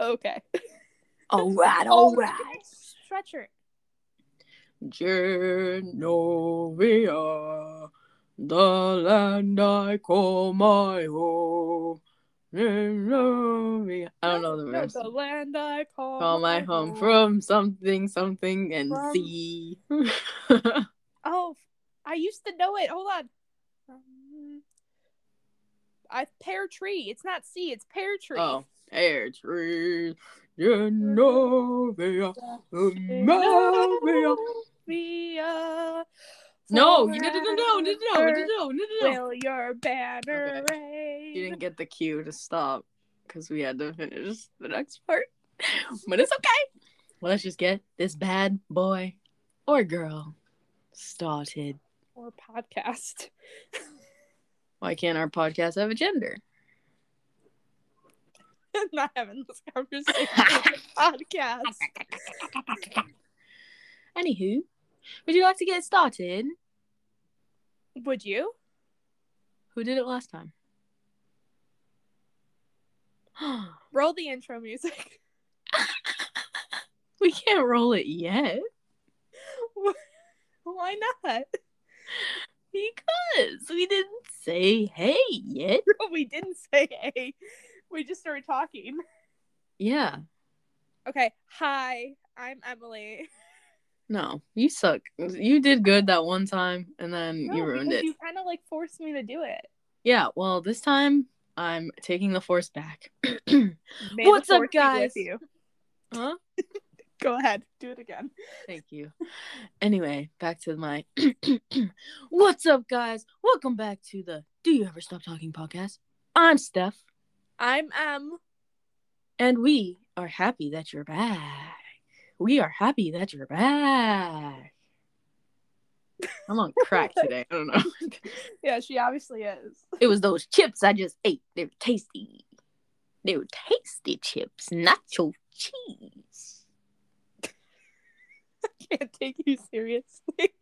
Okay. All right, Oh, all right. Stretcher. Genovia, the land I call my home. Genovia. I don't know the rest. The land I call, Call my home from something, something, and From- sea. Oh, I used to know it. Hold on. Um, I pear tree. It's not sea. It's pear tree. oh, air tree. Genovia, Genovia. Via No, you didn't know, didn't know, didn't know, didn't know, didn't know. Will your banner reign? You didn't get the cue to stop because we had to finish the next part. But it's okay. Well, let's just get this bad boy or girl started. or podcast. Why can't our podcast have a gender? not having this conversation on the podcast. Anywho, would you like to get started? Would you? Who did it last time? Roll the intro music. we can't roll it yet Why not? because we didn't say hey yet. we didn't say hey. We just started talking. Yeah, Okay. Hi, I'm Emily. no, you suck. You did good that one time, and then No, you ruined it. You kind of like forced me to do it. Yeah, well, this time I'm taking the force back. What's the up, guys? You. huh? Go ahead. Do it again. Thank you. Anyway, back to my What's up, guys? Welcome back to the Do You Ever Stop Talking podcast. I'm Steph, I'm Em. and we are happy that you're back. We are happy that you're back. I'm on crack today. I don't know. Yeah, she obviously is. It was those chips I just ate. They were tasty. They were tasty chips, nacho cheese. I can't take you seriously.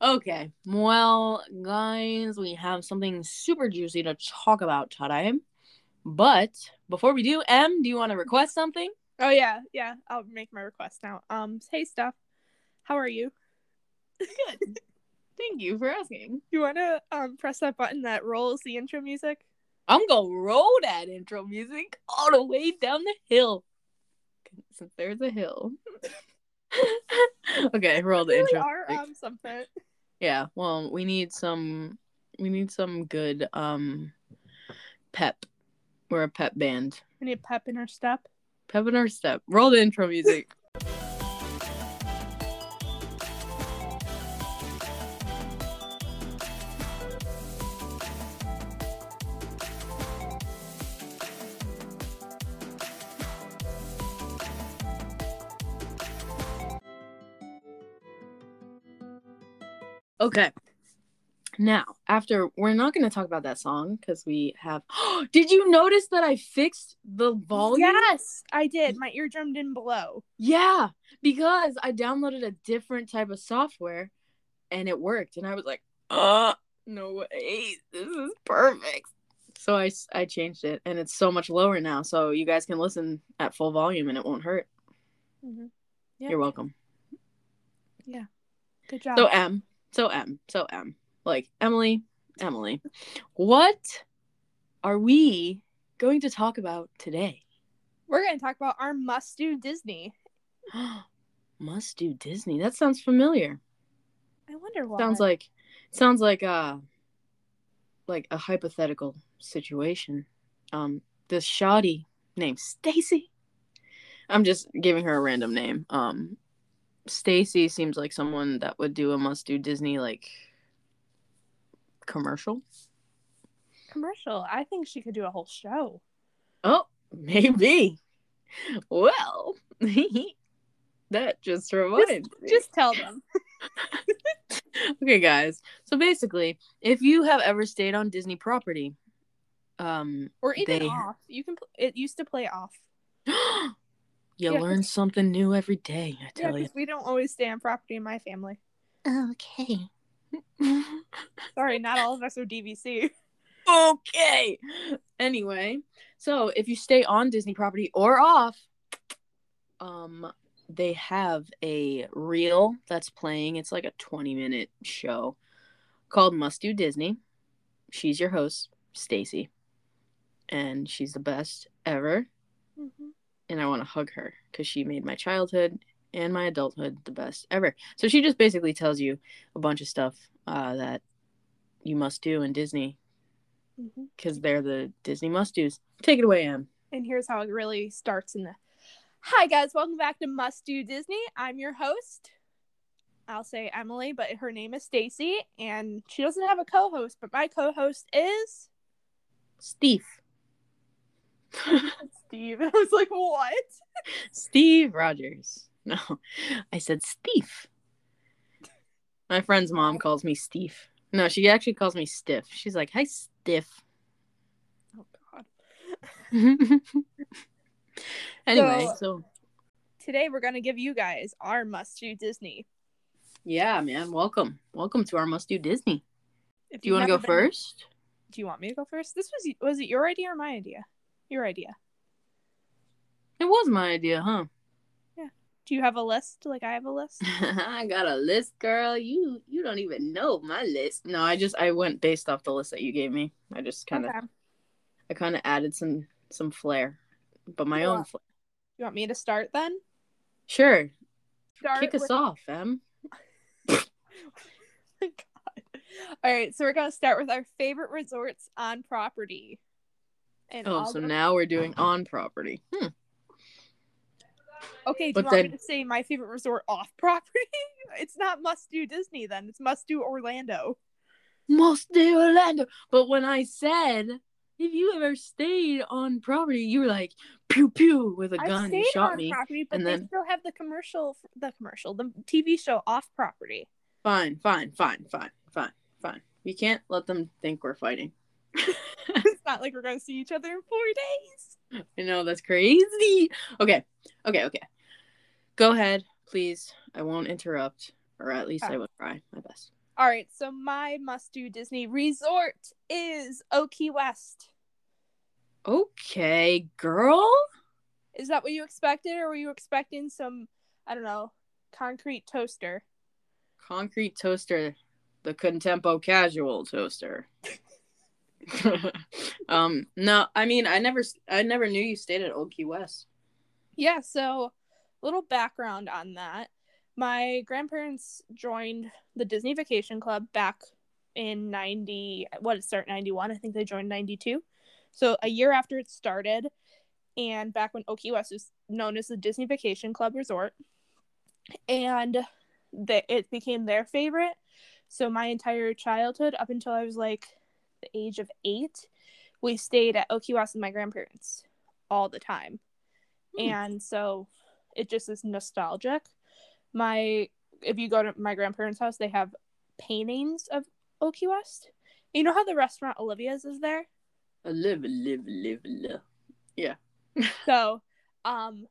Okay. Well, guys, we have something super juicy to talk about today. But before we do, Em, do you want to request something? Oh yeah, yeah. I'll make my request now. Um, hey Steph, how are you? Good. Thank you for asking. You want to um press that button that rolls the intro music? I'm gonna roll that intro music all the way down the hill. Since there's a hill. okay, roll the We intro. are um something. Yeah, well, we need some we need some good um pep. We're a pep band. We need pep in our step. Pep in our step. Roll the intro music. Okay. Now, after we're not going to talk about that song because we have. Did you notice that I fixed the volume? Yes, I did. My eardrum didn't blow. Yeah, because I downloaded a different type of software and it worked. And I was like, uh, no way. This is perfect. So I, I changed it and it's so much lower now. So you guys can listen at full volume and it won't hurt. Mhm. Yeah. You're welcome. Yeah. Good job. So, Em. So, Em. So, Em. Like, Emily, Emily, what are we going to talk about today? We're gonna talk about our must-do Disney. Must do Disney. That sounds familiar. I wonder why. Sounds like sounds like uh like a hypothetical situation. Um this shoddy named Stacy. I'm just giving her a random name. Um Stacy seems like someone that would do a must do Disney like commercial. commercial. I think she could do a whole show. Oh, maybe. Well, that just reminded me. Just tell them. okay guys so basically if you have ever stayed on disney property um Or even They- off. You can. Pl- it used to play off. you Yeah, learn something new every day i Yeah, tell you we don't always stay on property in my family. okay Sorry, not all of us are DVC. okay. Anyway, so if you stay on Disney property or off, um, they have a reel that's playing. It's like a 20 minute show called Must Do Disney. She's your host, Stacy. And she's the best ever. And I want to hug her because she made my childhood and my adulthood the best ever. So she just basically tells you a bunch of stuff uh, that you must do in Disney because they're the Disney must do's. Take it away, Em. And here's how it really starts in the Hi guys, welcome back to Must Do Disney. I'm your host. I'll say Emily, but her name is Stacy, and she doesn't have a co-host, but my co-host is Steve. Steve. And I was like, what? Steve Rogers. No, I said Steve. My friend's mom calls me Steve. No, she actually calls me Stiff. She's like, "Hi, Stiff." Oh god. anyway, So- so Today we're gonna give you guys our Must Do Disney. yeah, man, welcome, welcome to our must do Disney. If Do you want to go been- first? Do you want me to go first? This was was it your idea or my idea? Your idea. It was my idea, huh? Yeah. Do you have a list like I have a list? I got a list, girl. You you don't even know my list. No, I just I went based off the list that you gave me. I just kind of Okay. I kind of added some some flair, but my own flair. You want me to start then? Sure, Start kick us off, Em. All right, so we're gonna start with our favorite resorts on property. And Oh, so now we're doing on property. Hmm. Okay, do but you want then- me to say my favorite resort off property? it's not must do Disney then. It's must do Orlando. Must do Orlando. But when I said if you ever stayed on property, you were like pew pew with a I've gun. You shot me. property, but and they then- still have the commercial, the commercial, the TV show off property. Fine, fine, fine, fine, fine, fine. We can't let them think we're fighting. it's not like we're gonna see each other in four days. I know that's crazy. Okay, okay, okay. Go ahead, please. I won't interrupt, or at least I Ah. will try my best. All right, so my must do Disney resort is Old Key West. Okay, girl. Is that what you expected, or were you expecting some, I don't know, concrete toaster? Concrete toaster, the contempo casual toaster. um, no, I mean, I never, I never knew you stayed at Old Key West. Yeah, so little background on that. My grandparents joined the Disney Vacation Club back in 90, what, it started 91? I think they joined 92. So a year after it started, and back when Old Key West was known as the Disney Vacation Club Resort. And it became their favorite. So my entire childhood, up until I was like the age of eight, we stayed at Old Key West with my grandparents all the time. Hmm. And so it just is nostalgic. My if you go to my grandparents' house, they have paintings of Old Key West. You know how the restaurant Olivia's is there? Live, live, live, live. So, um,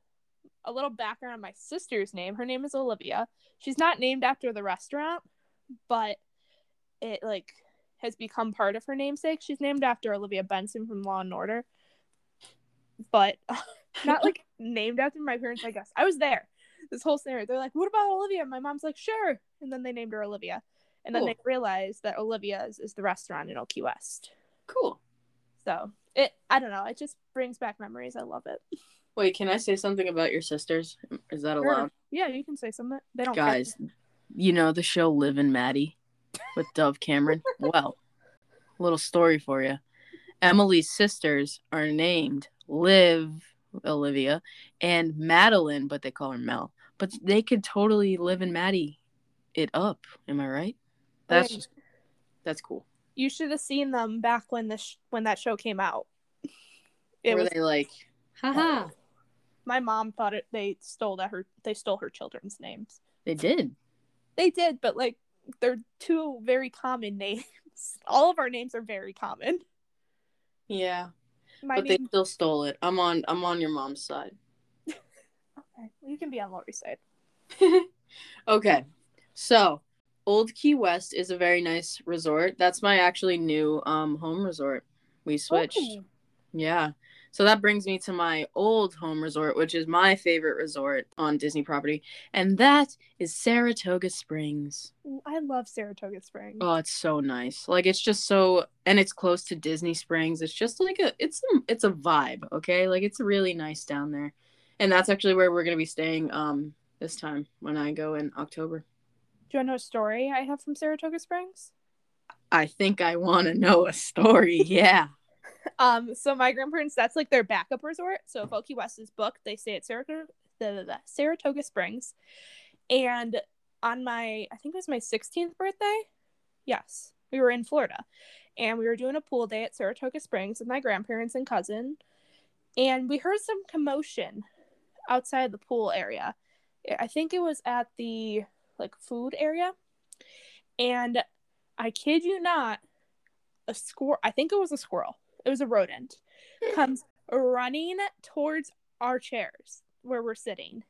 a little background on my sister's name. Her name is Olivia. She's not named after the restaurant, but it like has become part of her namesake. She's named after Olivia Benson from Law and Order, but not like named after my parents. I guess I was there. This whole scenario. They're like, "What about Olivia?" My mom's like, "Sure," and then they named her Olivia. And then they realized that Olivia's is the restaurant in Old Key West. Cool. So it, I don't know, it just brings back memories. I love it. Wait, can I say something about your sisters? Is that Sure. allowed? Yeah, you can say something. They don't care. Guys, you know the show Liv and Maddie with Dove Cameron? well, little story for you. Emily's sisters are named Liv, Olivia, and Madeline, but they call her Mel. But they could totally live and Maddie it up. Am I right? That's Okay. just, that's cool. You should have seen them back when this when that show came out. It Were was they like, haha? Oh. my mom thought it they stole that her they stole her children's names. They did. They did, but like they're two very common names. All of our names are very common. Yeah, My but they still stole it. I'm on. I'm on your mom's side. okay, you can be on Lori's side. okay, so Old Key West is a very nice resort. That's my actually new um home resort. We switched. Ooh. Yeah. So that brings me to my old home resort, which is my favorite resort on Disney property, and that is Saratoga Springs. I love Saratoga Springs. Oh, it's so nice. Like it's just so and it's close to Disney Springs. It's just like a it's a, it's a vibe, okay? Like it's really nice down there. And that's actually where we're going to be staying um this time when I go in October. Do you want to know a story I have from Saratoga Springs? I think I want to know a story. Yeah. Um, so my grandparents, that's like their backup resort. So if Key West is booked, they stay at Saratoga, the Saratoga Springs. And on my, I think it was my 16th birthday. Yes, we were in Florida, and we were doing a pool day at Saratoga Springs with my grandparents and cousin. And we heard some commotion outside the pool area. I think it was at the like food area. And I kid you not, a squirrel, I think it was a squirrel, it was a rodent, comes running towards our chairs where we're sitting.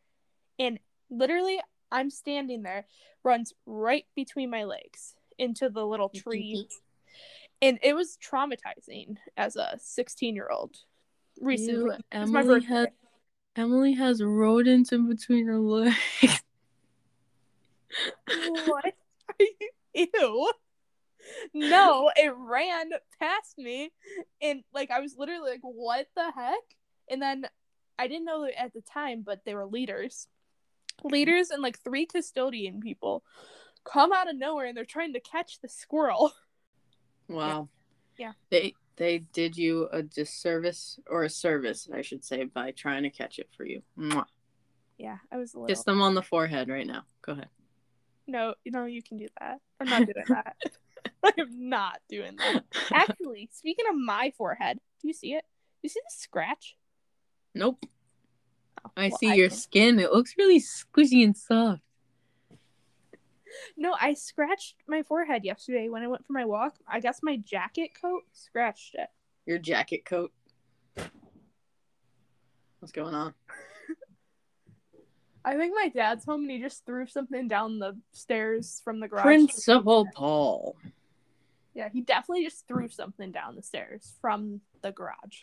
And literally, I'm standing there, runs right between my legs into the little tree. and it was traumatizing as a 16 year old recently. It was my Emily has Emily has rodents in between her legs. what? Are you- Ew. No, it ran past me and like I was literally like, what the heck? And then I didn't know at the time, but they were leaders. Leaders and like three custodian people come out of nowhere and they're trying to catch the squirrel. Wow. Yeah. They they did you a disservice or a service, I should say, by trying to catch it for you. Mwah. Yeah, I was a little Kiss them on the forehead right now. Go ahead. No, no, you can do that. I'm not doing that. I am not doing that. Actually, speaking of my forehead, do you see it? Do you see the scratch? Nope. Oh, I well, see your can- skin. It looks really squishy and soft. No, I scratched my forehead yesterday when I went for my walk. I guess my jacket coat scratched it. Your jacket coat. What's going on? I think my dad's home and he just threw something down the stairs from the garage. Principal Paul. Yeah, he definitely just threw something down the stairs from the garage.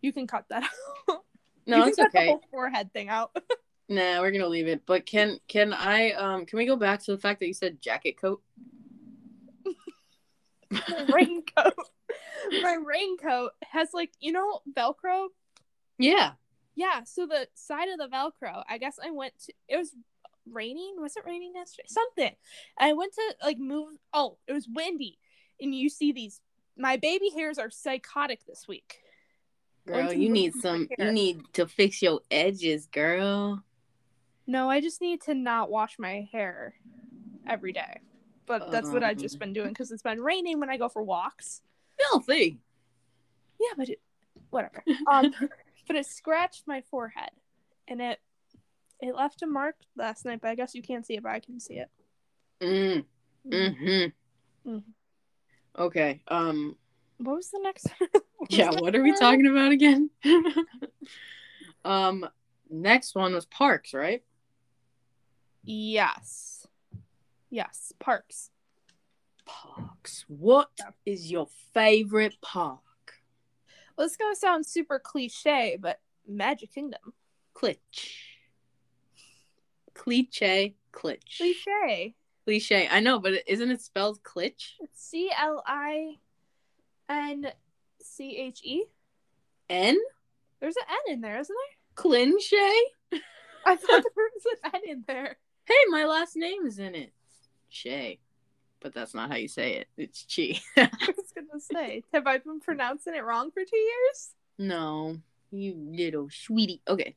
You can cut that out. No, it's cut the okay. whole forehead thing out. Nah, we're gonna leave it. But can can I um can we go back to the fact that you said jacket coat? raincoat. my raincoat has like you know Velcro. Yeah. Yeah, so the side of the Velcro. I guess I went to. It was raining. Was it raining yesterday? Something. I went to like move. Oh, it was windy, and you see these. My baby hairs are psychotic this week. Girl, you need some hair. you need to fix your edges, girl. No, I just need to not wash my hair every day. But that's what I've just been doing because it's been raining when I go for walks. Filthy. Yeah, but it, whatever. Um, but it scratched my forehead, and it it left a mark last night. But I guess you can't see it, but I can see it. Mm. Mm-hmm. Mhm. Okay. Um What was the next? yeah, what are we talking about again? um next one was parks, right? Yes. Yes, parks. Parks. What Yeah. is your favorite park? Well, this is gonna sound super cliche, but Magic Kingdom. Glitch. Cliche. Glitch. Cliche. Cliche. I know, but isn't it spelled glitch? It's C L I N C H E. N? There's an N in there, isn't there? Clinche? I thought there was an N in there. Hey, my last name is in it. Shay. But that's not how you say it. It's Chi. Gonna say, have I been pronouncing it wrong for two years? no, you little sweetie. Okay.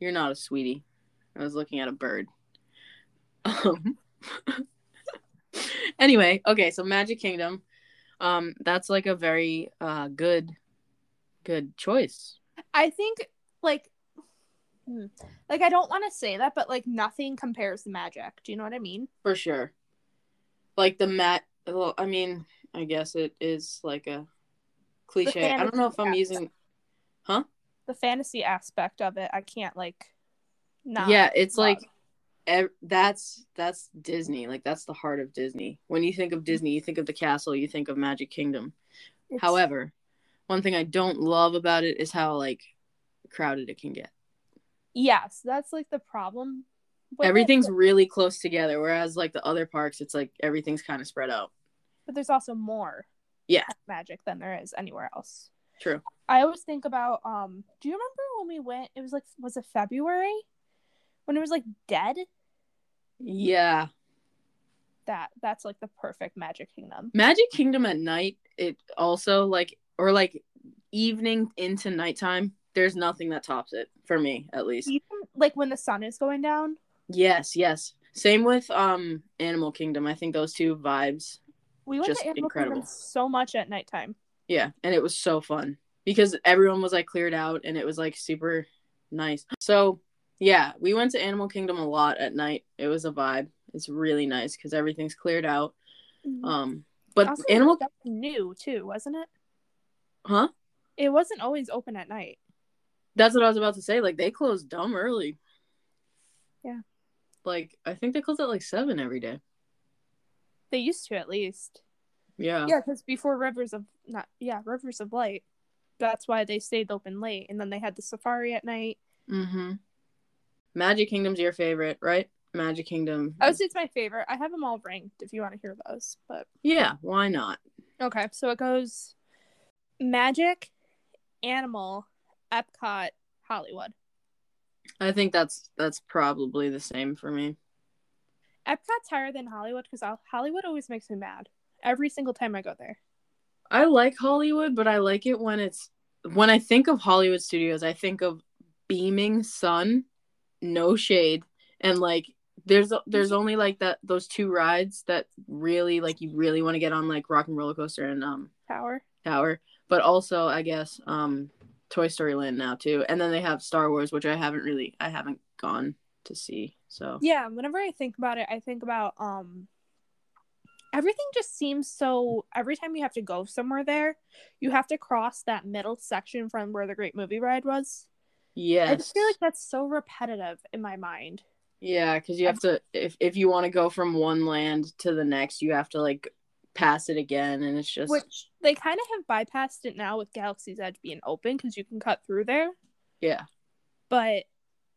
You're not a sweetie. I was looking at a bird. Um Anyway, okay, so Magic Kingdom. Um that's like a very uh good good choice. I think like hmm, like I don't want to say that, but like nothing compares to magic. Do you know what I mean? For sure. Like the mat well, I mean, I guess it is like a cliche. I don't know if I'm fantasy using huh? The fantasy aspect of it, I can't like not yeah it's love. like ev- that's that's Disney. Like that's the heart of Disney. When you think of Disney, you think of the castle, you think of Magic Kingdom. It's- However, one thing I don't love about it is how like crowded it can get. yes, that's like the problem. with it, Everything's but- really close together, whereas like the other parks, it's like everything's kind of spread out. But there's also more Yeah. magic than there is anywhere else. True. I always think about um do you remember when we went it was like was it February? When it was like dead? Yeah, That that's like the perfect magic kingdom. Magic Kingdom at night, it also like or like evening into nighttime. There's nothing that tops it for me, at least. Even like when the sun is going down. Yes, yes. Same with um Animal Kingdom. I think those two vibes. We went Just to Animal incredible. Kingdom so much at nighttime. Yeah, and it was so fun because everyone was like cleared out and it was like super nice. So, yeah, we went to Animal Kingdom a lot at night. It was a vibe. It's really nice cuz everything's cleared out. Um but Also, Animal new too, wasn't it? Huh? It wasn't always open at night. That's what I was about to say. Like they closed dumb early. Yeah. Like I think they closed at like 7 every day. They used to at least. Yeah. Yeah, because before Rivers of not yeah Rivers of Light, that's why they stayed open late, and then they had the safari at night. Mhm. Magic Kingdom's your favorite, right? Magic Kingdom. I would say it's my favorite. I have them all ranked if you want to hear those. But Yeah, why not? okay, so it goes Magic, Animal, Epcot, Hollywood. I think that's that's probably the same for me. Epcot's higher than Hollywood because Hollywood always makes me mad every single time I go there. I like Hollywood, but I like it when it's when I think of Hollywood studios, I think of beaming sun, no shade, and like there's there's only like that those two rides that really like you really want to get on like Rock and Roller Coaster and um Tower. Tower, but also I guess um Toy Story Land now too, and then they have Star Wars, which I haven't really I haven't gone to see. So Yeah, whenever I think about it, I think about um everything just seems so every time you have to go somewhere there, you have to cross that middle section from where the great movie ride was. yes, I just feel like that's so repetitive in my mind. Yeah, because you have to if if you want to go from one land to the next, you have to like pass it again, and it's just Which they kind of have bypassed it now with Galaxy's Edge being open because you can cut through there. yeah, But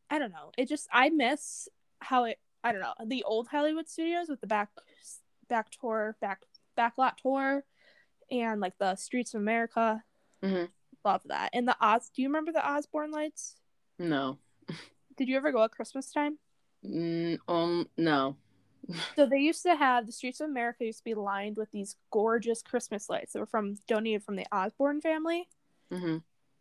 I don't know. It just I miss how it I don't know, the old Hollywood studios with the back back tour, back backlot tour and like the Streets of America. Mhm. Love that. And the Oz do you remember the Osborne lights? no, Did you ever go at Christmas time? mm, um, no, So they used to have the streets of America used to be lined with these gorgeous Christmas lights that were from donated from the Osborne family, hmm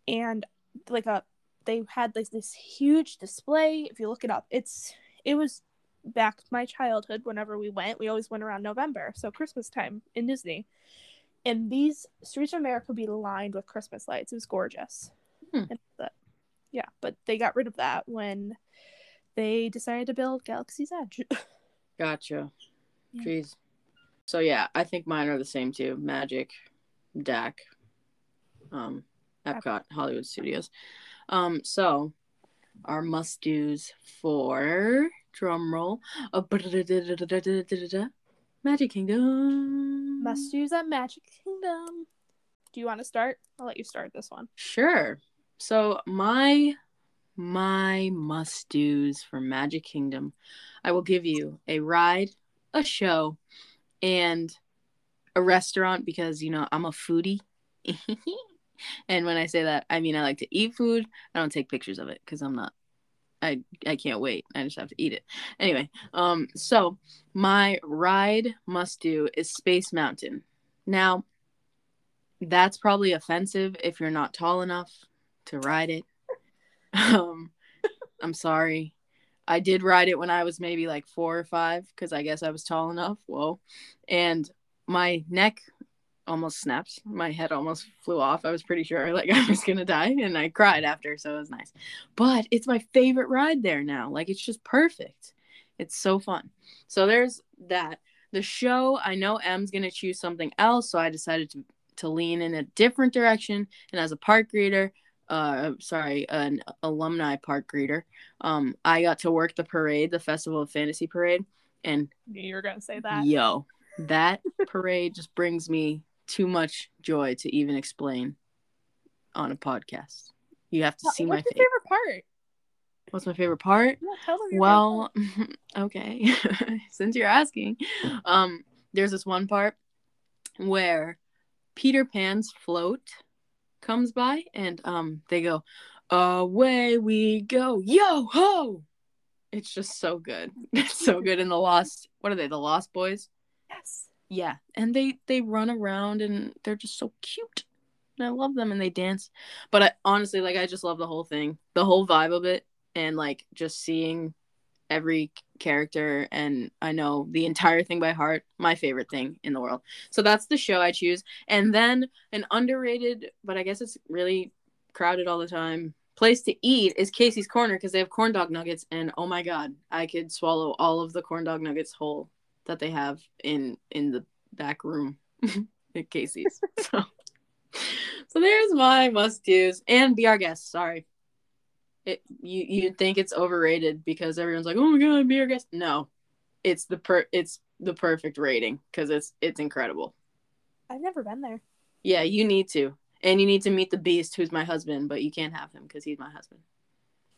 and like a they had like this huge display. If you look it up, it's it was back my childhood. Whenever we went, we always went around November, so Christmas time in Disney, and these streets of America would be lined with Christmas lights. It was gorgeous. Hmm. The- yeah, but they got rid of that when they decided to build Galaxy's Edge. gotcha. Yeah. Jeez. So yeah, I think mine are the same too. Magic, DAC, um, Epcot, Hollywood Studios. Um, so our must dos for drum roll. Uh, Magic Kingdom. Must use at Magic Kingdom. Do you want to start? I'll let you start this one. Sure. So my my must do's for Magic Kingdom, I will give you a ride, a show, and a restaurant because you know I'm a foodie. and when I say that, I mean I like to eat food. I don't take pictures of it because I'm not. I I can't wait. I just have to eat it. Anyway, um, so my ride must do is Space Mountain. Now, that's probably offensive if you're not tall enough to ride it. Um, I'm sorry. I did ride it when I was maybe like four or five because I guess I was tall enough. Whoa. And my neck almost snapped. My head almost flew off. I was pretty sure like I was going to die and I cried after. So it was nice. But it's my favorite ride there now. Like it's just perfect. It's so fun. So there's that. The show, I know Em's going to choose something else. So I decided to, to lean in a different direction. And as a park greeter, uh sorry an alumni park greeter um i got to work the parade the festival of fantasy parade and you were gonna say that. yo that parade just brings me too much joy to even explain on a podcast. You have to see my face. favorite part? what's my favorite part? Yeah, tell them. Your well okay. Since you're asking um there's this one part where peter pan's float comes by and um they go away we go. Yo ho it's just so good. It's so good in the lost what are they the lost boys? Yes. Yeah and they they run around and they're just so cute. And i love them and they dance. But i honestly like i just love the whole thing the whole vibe of it and like just seeing every character and i know the entire thing by heart my favorite thing in the world. So that's the show i choose. And then an underrated but i guess it's really crowded all the time place to eat is casey's corner because they have corn dog nuggets and oh my god i could swallow all of the corn dog nuggets whole that they have in in the back room at casey's so so there's my must do's and be our guest sorry it you you'd think it's overrated because everyone's like, oh my god, be our guest. No, it's the per it's the perfect rating because it's it's incredible. I've never been there. Yeah, you need to, and you need to meet the Beast, who's my husband, but you can't have him because he's my husband.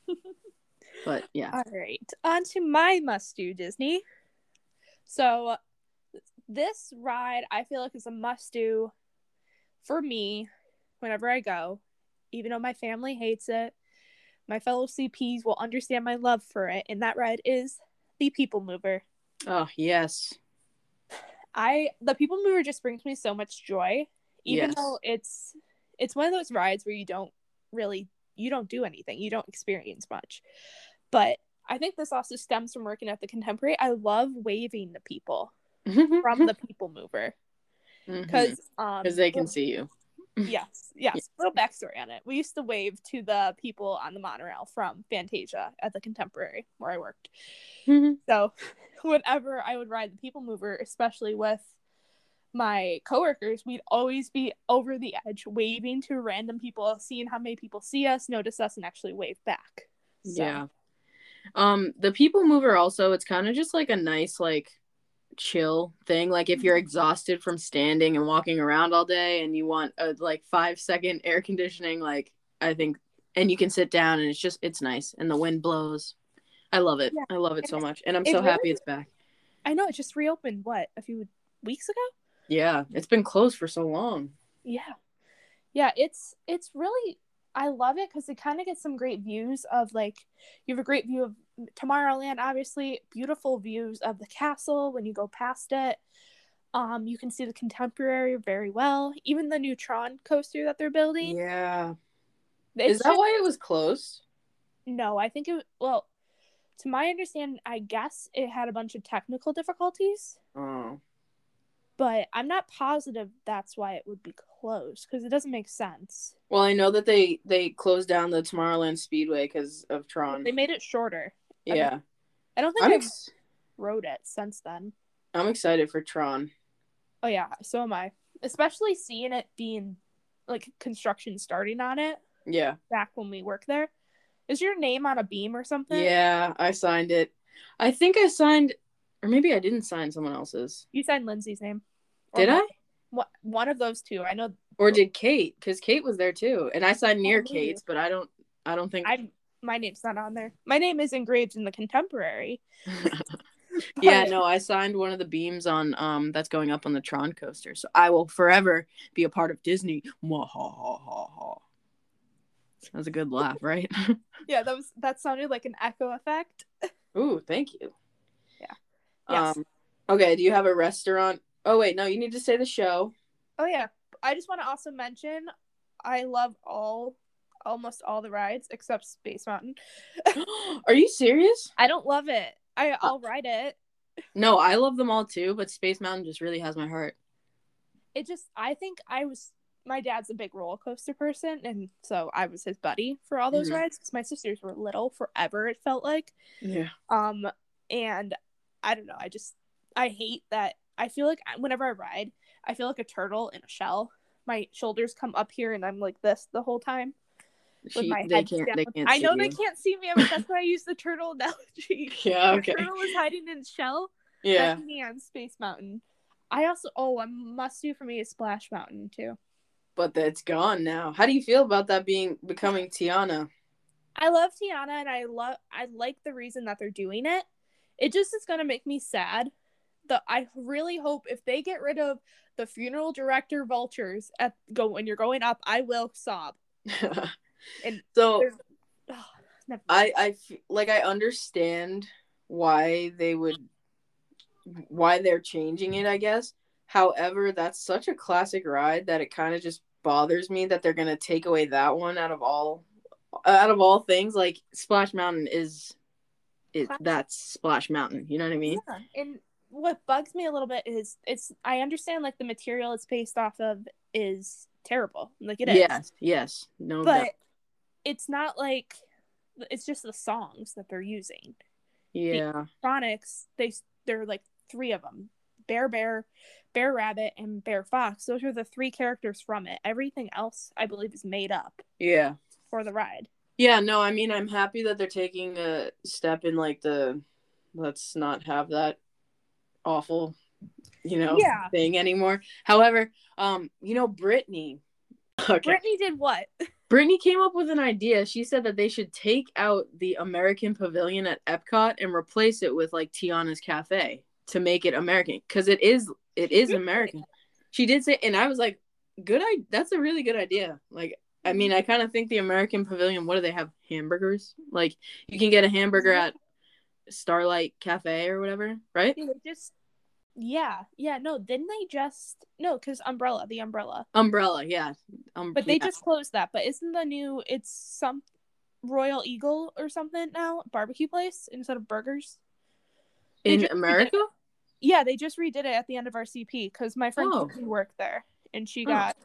but yeah, All right, on to my must do Disney. So, this ride I feel like is a must do for me whenever I go, even though my family hates it. My fellow CPs will understand my love for it, and that ride is the People Mover. oh yes, I the People Mover just brings me so much joy, even Yes. though it's it's one of those rides where you don't really you don't do anything, you don't experience much. But I think this also stems from working at the Contemporary. I love waving to people from the People Mover because um because Mm-hmm. they can see you. yes yes little backstory on it. We used to wave to the people on the monorail from Fantasia at the Contemporary where I worked. So whenever I would ride the people mover, especially with my coworkers, we'd always be over the edge, waving to random people, seeing how many people see us, notice us, and actually wave back. So, Yeah. Um, the people mover also, it's kind of just like a nice, like chill thing. Like if you're exhausted from standing and walking around all day and you want a like five second air conditioning, like I think and you can sit down and it's just it's nice and the wind blows. I love it. Yeah. I love it so much. And I'm it so really- happy it's back. I know it just reopened. What a few weeks ago? Yeah. It's been closed for so long. Yeah, yeah. It's it's really I love it because it kind of gets some great views of like you have a great view of Tomorrowland, obviously beautiful views of the castle when you go past it. Um, you can see the contemporary very well. Even the Neutron coaster that they're building. Yeah. It's Is that just- why it was closed? No, I think it. Well, to my understanding, I guess it had a bunch of technical difficulties, Oh. But I'm not positive that's why it would be closed because it doesn't make sense. Well, I know that they they closed down the Tomorrowland Speedway because of Tron. They made it shorter. I Yeah. I don't think I've ex- rode it since then. I'm excited for Tron. Oh yeah, so am I. Especially seeing it being like construction starting on it Yeah. back when we worked there. Is your name on a beam or something? Yeah, I signed it. I think I signed, or maybe I didn't sign someone else's. You signed Lindsay's name. Did I? one- One, of those two. I know. Or did Kate? Because Kate was there too, and I signed near Oh. Kate's, but I don't. I don't think. I my name's not on there. My name is engraved in the contemporary. yeah, no, I signed one of the beams on um that's going up on the Tron coaster, so I will forever be a part of Disney. That was a good laugh, right? Yeah, that was that sounded like an echo effect. Ooh, thank you. Yeah. Yes. Um. Okay. Do you have a restaurant? Oh wait, no. You need to say the show. Oh yeah. I just want to also mention I love all almost all the rides except Space Mountain. Are you serious? I don't love it. I I'll ride it. No, I love them all too, but Space Mountain just really has my heart. It just I think I was my dad's a big roller coaster person and so I was his buddy for all those Mhm. rides cuz my sisters were little forever it felt like. Yeah. Um and I don't know, I just I hate that I feel like uh, whenever I ride, I feel like a turtle in a shell. My shoulders come up here and I'm like this the whole time. with She- my they head can't- they can't I know they can't see me, but that's why I use the turtle analogy. Yeah, okay. The turtle is hiding in its shell. Yeah. That's me on Space Mountain. I also oh a must do for me is Splash Mountain too. But that's gone now. How do you feel about that being becoming Tiana? I love Tiana and I love I like the reason that they're doing it. It just is gonna make me sad. The I really hope if they get rid of the funeral director vultures at go when you're going up, I will sob. And so oh, I I f- like I understand why they would why they're changing it, I guess. However, that's such a classic ride that it kind of just bothers me that they're going to take away that one out of all out of all things like Splash Mountain is it that's Splash Mountain, you know what I mean? Yeah, and what bugs me a little bit is it's I understand like the material it's based off of is terrible. Like it is. Yes, yes. No but doubt. it's not like it's just the songs that they're using. Yeah. Phonics, they they're like three of them: Br'er Bear, Br'er Rabbit, and Br'er Fox. Those are the three characters from it. Everything else, I believe, is made up Yeah. for the ride. Yeah, no, I mean I'm happy that they're taking a step in like the let's not have that awful, you know, Yeah. thing anymore. However, um, you know, Brittany Okay. Brittany did what? Brittany came up with an idea. She said that they should take out the American Pavilion at Epcot and replace it with like Tiana's Cafe to make it American because it is it is American. She did say, and I was like, good. I that's a really good idea. Like, I mean, I kind of think the American Pavilion. What do they have? Hamburgers. Like, you can get a hamburger at Starlight Cafe or whatever, right? They just yeah, yeah. No, didn't they just no? Because Umbrella, the Umbrella. Umbrella, yeah. Um, But they yeah. just closed that. But isn't the new? It's some Royal Eagle or something now barbecue place instead of burgers. they in America. Yeah, they just redid it at the end of our CP because my friend Oh. Worked there and she Oh. got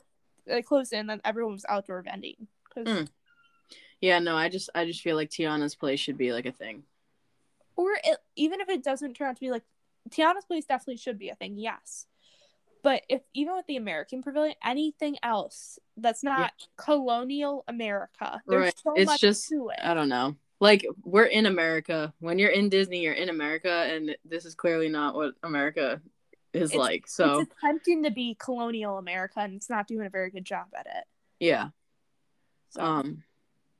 they closed it and then everyone was outdoor vending. 'Cause- Mm. Yeah, no, I just I just feel like Tiana's place should be like a thing. Or it, even if it doesn't turn out to be like Tiana's place, definitely should be a thing. Yes, but if even with the American Pavilion, anything else that's not colonial America, there's Right. so It's much just- to it. I don't know. Like we're in America. When you're in Disney, you're in America, and this is clearly not what America is It's- like. So it's attempting to be colonial America and it's not doing a very good job at it. yeah. So, Um,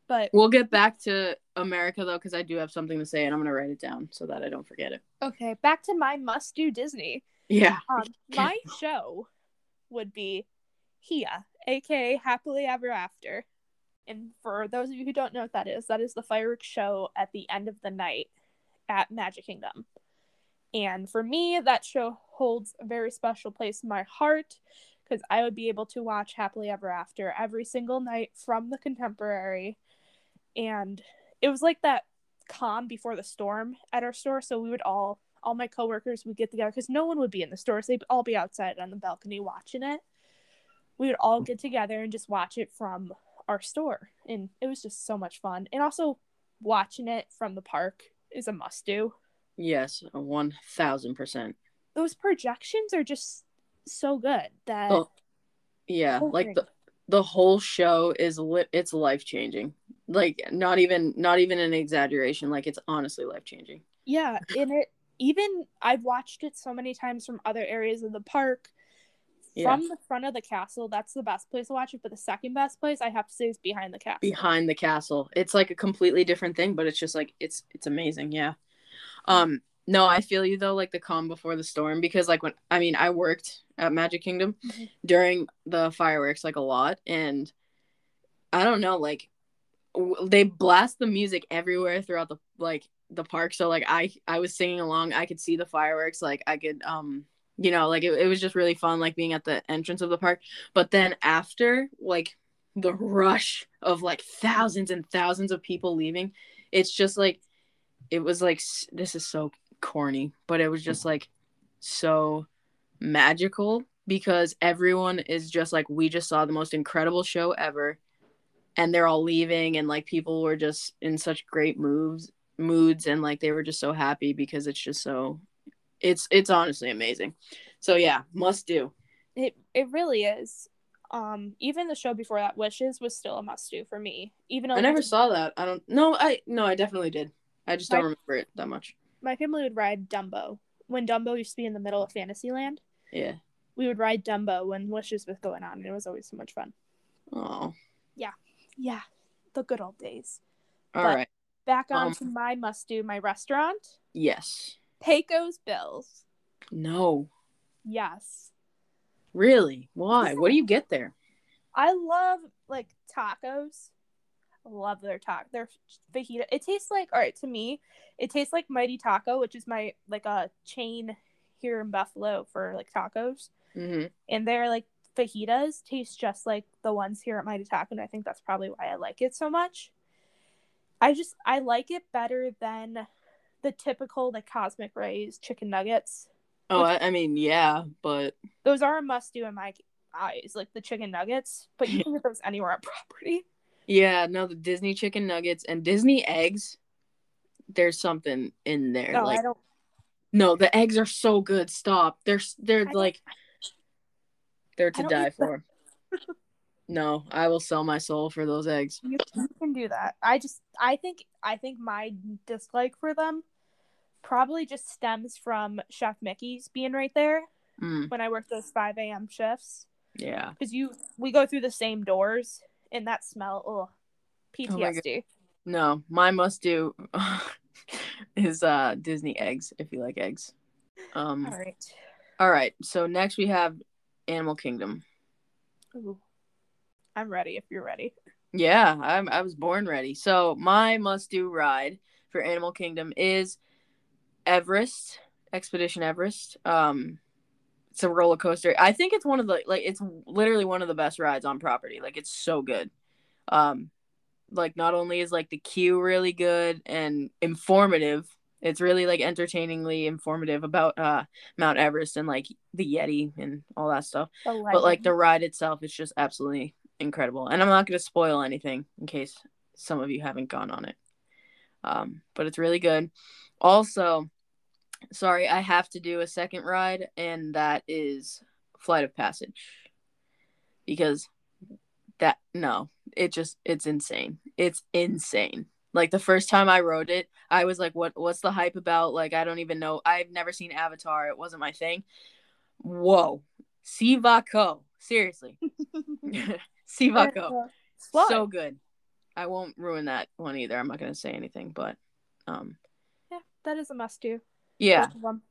but we'll get back to America though, because I do have something to say, and I'm gonna write it down so that I don't forget it. okay, back to my must do Disney. Yeah. Um, my show would be Hia, aka Happily Ever After. And for those of you who don't know what that is, that is the fireworks show at the end of the night at Magic Kingdom. And for me, that show holds a very special place in my heart because I would be able to watch Happily Ever After every single night from the contemporary. And it was like that calm before the storm at our store. So we would all, all my coworkers would get together because no one would be in the stores. They'd all be outside on the balcony watching it. We would all get together and just watch it from our store. And it was just so much fun. And also watching it from the park is a must do. Yes, one thousand percent. Those projections are just so good that Oh, Yeah, like the the whole show is lit. It's life changing. Like not even not even an exaggeration. Like it's honestly life changing. Yeah, and it even I've watched it so many times from other areas of the park. Yeah. From the front of the castle, that's the best place to watch it. But the second best place, I have to say, is behind the castle. behind the castle. It's like a completely different thing, but it's just like it's it's amazing. Yeah. Um no, I feel you though, like the calm before the storm, because like when I mean I worked at Magic Kingdom Mhm. during the fireworks like a lot, and I don't know, like they blast the music everywhere throughout the like the park. So like I I was singing along, I could see the fireworks, like I could um you know like it, it was just really fun like being at the entrance of the park. But then after like the rush of like thousands and thousands of people leaving, it's just like it was like this is so corny, but it was just like so magical because everyone is just like we just saw the most incredible show ever and they're all leaving and like people were just in such great moves moods and like they were just so happy because it's just so it's it's honestly amazing so yeah must do It it really is. Um, even the show before that, Wishes, was still a must do for me. Even though I never saw that. I don't. No, I no, I definitely did. I just don't remember it that much. my family would ride Dumbo when Dumbo used to be in the middle of Fantasyland. Yeah. We would ride Dumbo when Wishes was going on, and it was always so much fun. Oh. Yeah, the good old days. All But- right. Back on Um, to my must do, my restaurant, Yes. Pecos Bills. No. Yes. Really? Why? What do you get there? I love like tacos. Love their taco. Their fajita. It tastes like all right to me. It tastes like Mighty Taco, which is my like a chain here in Buffalo for like tacos, hmm and their like fajitas taste just like the ones here at Mighty Taco, and I think that's probably why I like it so much. I just I like it better than the typical like Cosmic Rays chicken nuggets. Oh, I, I mean, yeah, but Those are a must do in my eyes, like the chicken nuggets, but you can get those anywhere on property. yeah, no, the Disney chicken nuggets and Disney eggs. There's something in there. No, like, I don't. no, the eggs are so good. Stop. They're they're don't- like they're to die for. no, I will sell my soul for those eggs. You, you can do that. I just, I think, I think my dislike for them probably just stems from Chef Mickey's being right there Mm, when I work those five a.m. shifts yeah. because you we go through the same doors and that smell. Ugh, Oh my PTSD. No, my must do is uh Disney eggs if you like eggs. Um All right. all right. So next we have Animal Kingdom. Ooh. I'm ready if you're ready. Yeah, I'm I was born ready. So my must do ride for Animal Kingdom is Everest, Expedition Everest. Um it's a roller coaster. I think it's one of the like it's literally one of the best rides on property. Like it's so good. Um like not only is like the queue really good and informative, it's really like entertainingly informative about uh Mount Everest and like the Yeti and all that stuff. But like the ride itself is just absolutely incredible. And i'm not going to spoil anything in case some of you haven't gone on it. Um but it's really good. Also sorry i have to do a second ride and that is flight of passage. Because that no it just it's insane. It's insane like the first time i wrote it i was like what what's the hype about like i don't even know i've never seen avatar it wasn't my thing whoa Sivako. Seriously. Sivako. So good. I won't ruin that one either. I'm not gonna say anything, but um yeah, that is a must do. yeah. Both of them.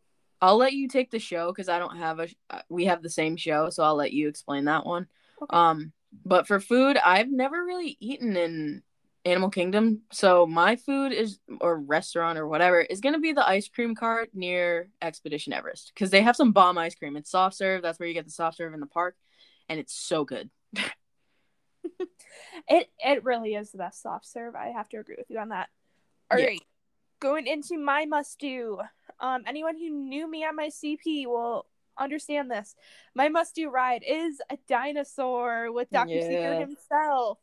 I'll let you take the show because I don't have a uh, we have the same show, so I'll let you explain that one. Okay. Um but for food, I've never really eaten in Animal Kingdom, so my food is or restaurant or whatever is gonna be the ice cream cart near Expedition Everest because they have some bomb ice cream. It's soft serve. That's where you get the soft serve in the park, and it's so good. It it really is the best soft serve. I have to agree with you on that. All right, Yeah. going into my must do. Um, anyone who knew me on my CP will understand this. My must do ride is a dinosaur with Dr. Seeker Yeah.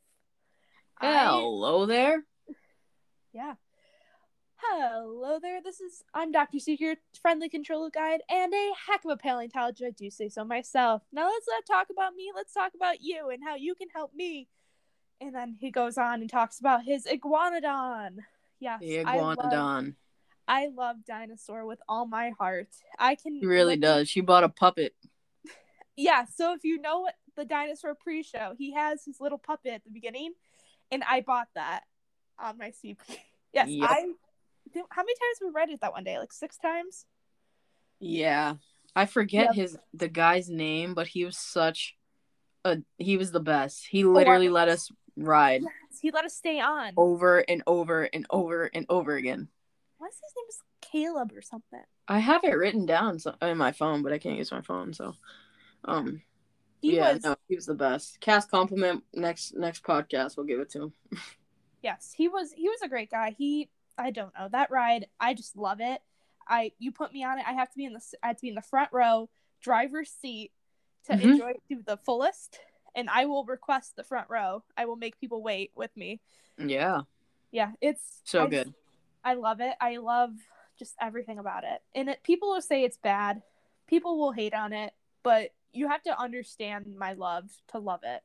Himself. I- Hello there. yeah. Hello there. This is I'm Dr. Seeker, friendly controller guide, and a heck of a paleontologist. I do say so myself. Now let's not talk about me. Let's talk about you and how you can help me. And then he goes on and talks about his iguanodon. Yes, The I love, iguanodon. I love dinosaur with all my heart. I can. He really does. She bought a puppet. Yeah. So if you know what the dinosaur pre-show, he has his little puppet at the beginning, and I bought that on my CP. Yes, Yep. I. How many times we read it that one day? Like six times. Yeah. I forget Yep. his the guy's name, but he was such a he was the best. He literally let us ride Yes, he let us stay on. over and over and over and over again. What's his name? Is Caleb or something? I have it written down so, in my phone, but I can't use my phone, so um He yeah, was no, he was the best. Cast compliment next next podcast, we'll give it to him. yes, he was he was a great guy. He I don't know that ride. I just love it. I you put me on it. I have to be in the I have to be in the front row, driver's seat to Mhm. enjoy it to the fullest. And I will request the front row. I will make people wait with me. Yeah. Yeah, it's So I good. just- I love it. I love just everything about it. And it people will say it's bad. People will hate on it, but you have to understand my love to love it.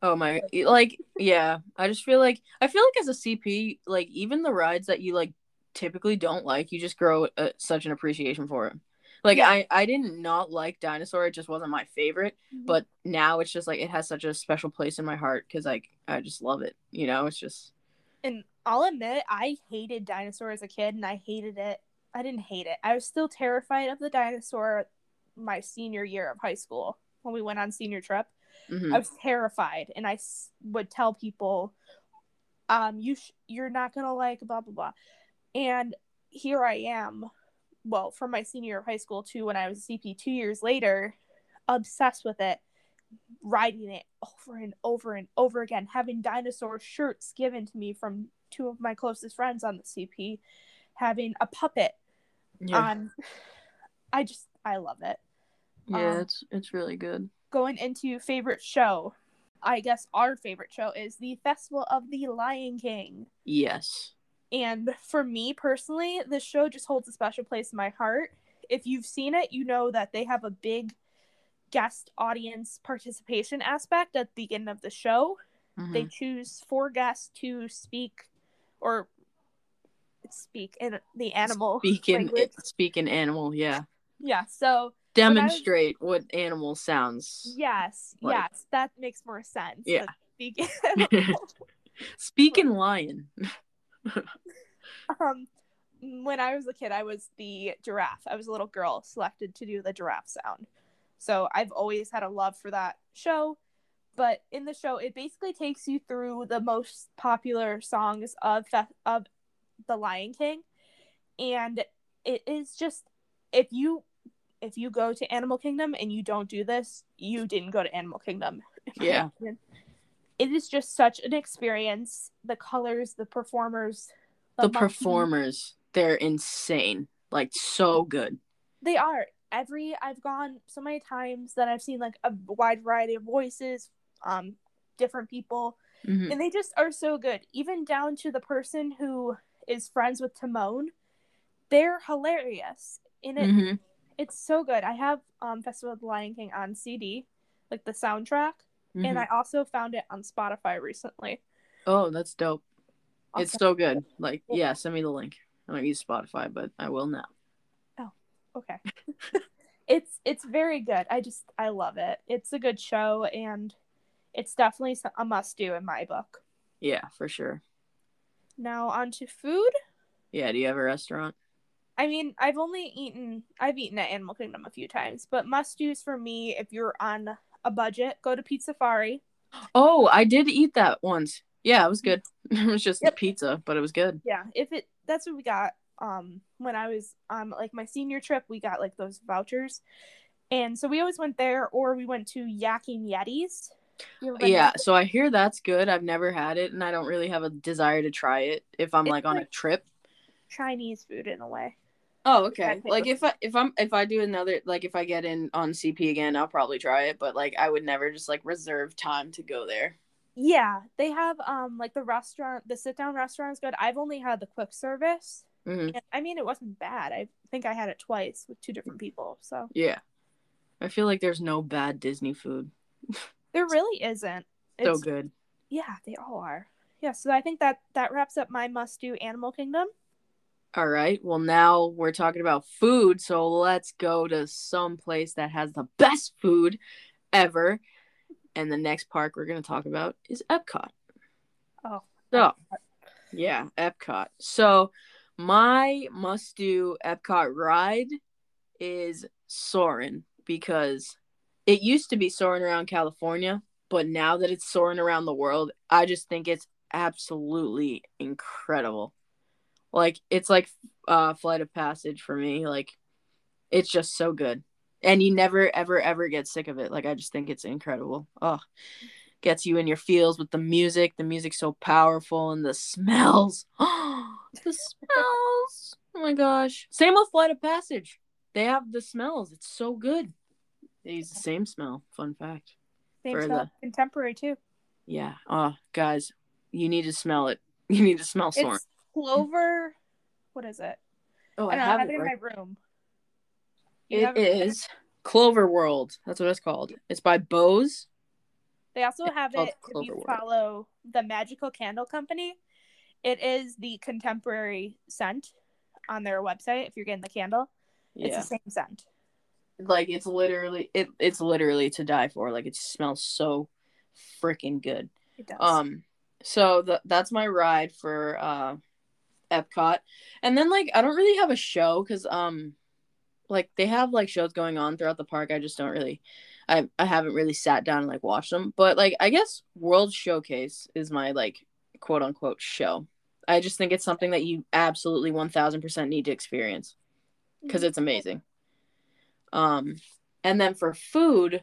Oh my, like yeah. I just feel like I feel like as a CP, like even the rides that you like typically don't like, you just grow uh, such an appreciation for it. Like Yeah. I, I didn't not like dinosaur. It just wasn't my favorite. But now it's just like it has such a special place in my heart because like I just love it. You know, it's just and I'll admit I hated dinosaur as a kid and I hated it. I didn't hate it. I was still terrified of the dinosaur my senior year of high school when we went on senior trip. mhm. I was terrified and I s- would tell people um you sh- you're not going to like blah blah blah. And here I am well from my senior year of high school to when I was a CP 2 years later obsessed with it riding it over and over and over again, having dinosaur shirts given to me from two of my closest friends on the CP, having a puppet yeah, on. I just, I love it. yeah, um, it's it's really good. Going into favorite show, I guess our favorite show is the Festival of the Lion King. Yes, And for me personally, this show just holds a special place in my heart. If you've seen it, you know that they have a big guest audience participation aspect at the beginning of the show. Mhm. they choose four guests to speak or speak in the animal speaking language. speaking animal. Yeah, Yeah, so demonstrate what animal sounds. yes, Like- yes, that makes more sense. Yeah. Speak animal. Speaking lion. um, when I was a kid, I was the giraffe. I was a little girl selected to do the giraffe sound. So I've always had a love for that show. But in the show, it basically takes you through the most popular songs of Fe- of the Lion King, and it is just if you if you go to Animal Kingdom and you don't do this, you didn't go to Animal Kingdom. Yeah. It is just such an experience. The colors, the performers, the monkeys. performers, they're insane. Like so good. They are. Every I've gone so many times that I've seen like a wide variety of voices, um, different people, Mhm. and they just are so good. Even down to the person who is friends with Timon, they're hilarious. And it, Mhm. It's so good. I have um Festival of the Lion King on CD, like the soundtrack, and Mhm. I also found it on Spotify recently. Oh, that's dope. It's so good. Like, yeah, send me the link. I don't use Spotify, but I will now. Oh, okay. it's it's very good. I just I love it. It's a good show and it's definitely a must do in my book. Yeah, for sure. Now on to food. Yeah, do you have a restaurant? I mean, I've only eaten I've eaten at Animal Kingdom a few times, but must do's for me if you're on a budget, go to Pizza Safari. Oh, I did eat that once. Yeah, it was good. it was just Yep. pizza, but it was good. Yeah, if it that's what we got um when I was on like my senior trip, we got like those vouchers. And so we always went there or we went to Yakking Yetis. You ever been Yeah, there? so I hear that's good. I've never had it, and I don't really have a desire to try it if I'm It's like on a trip. Chinese food in a way. Oh, okay. Like if I if I'm if I do another like if I get in on CP again, I'll probably try it. But like I would never just like reserve time to go there. Yeah, they have um like the restaurant, the sit down restaurant is good. I've only had the quick service. hmm And, I mean, it wasn't bad. I think I had it twice with two different people. So Yeah, I feel like there's no bad Disney food. there really isn't. It's, So good. Yeah, they all are. Yeah, so I think that that wraps up my must do Animal Kingdom. All right. Well, now we're talking about food, so let's go to some place that has the best food ever. And the next park we're going to talk about is Epcot. Oh, So, yeah, Epcot. So, my must do Epcot ride is Soarin' because it used to be soaring around California, but now that it's soaring around the world, I just think it's absolutely incredible. Like, it's like uh, Flight of Passage for me. Like, it's just so good. And you never, ever, ever get sick of it. Like, I just think it's incredible. Oh, gets you in your feels with the music. The music's so powerful and the smells. oh the smells. Oh my gosh. Same with Flight of Passage. They have the smells. It's so good. They use the same smell. Fun fact. same for the Contemporary too. Yeah. Oh, guys, you need to smell it. You need to smell Soarin'. Clover. What is it? Oh, I, I don't know, I have have it. it in right- my room. You It is Clover World. That's what it's called. It's by Bose. They also It's have it if you World. follow the Magical Candle Company. It is the contemporary scent on their website. If you're getting the candle, it's the same scent. Like it's literally it it's literally to die for. Like it smells so freaking good. It does. Um so the, that's my ride for uh Epcot. And then like I don't really have a show cuz um like they have like shows going on throughout the park. I just don't really I I haven't really sat down and like watched them. But like I guess World Showcase is my like quote unquote show. I just think it's something that you absolutely 1000% need to experience because it's amazing. Um, and then for food,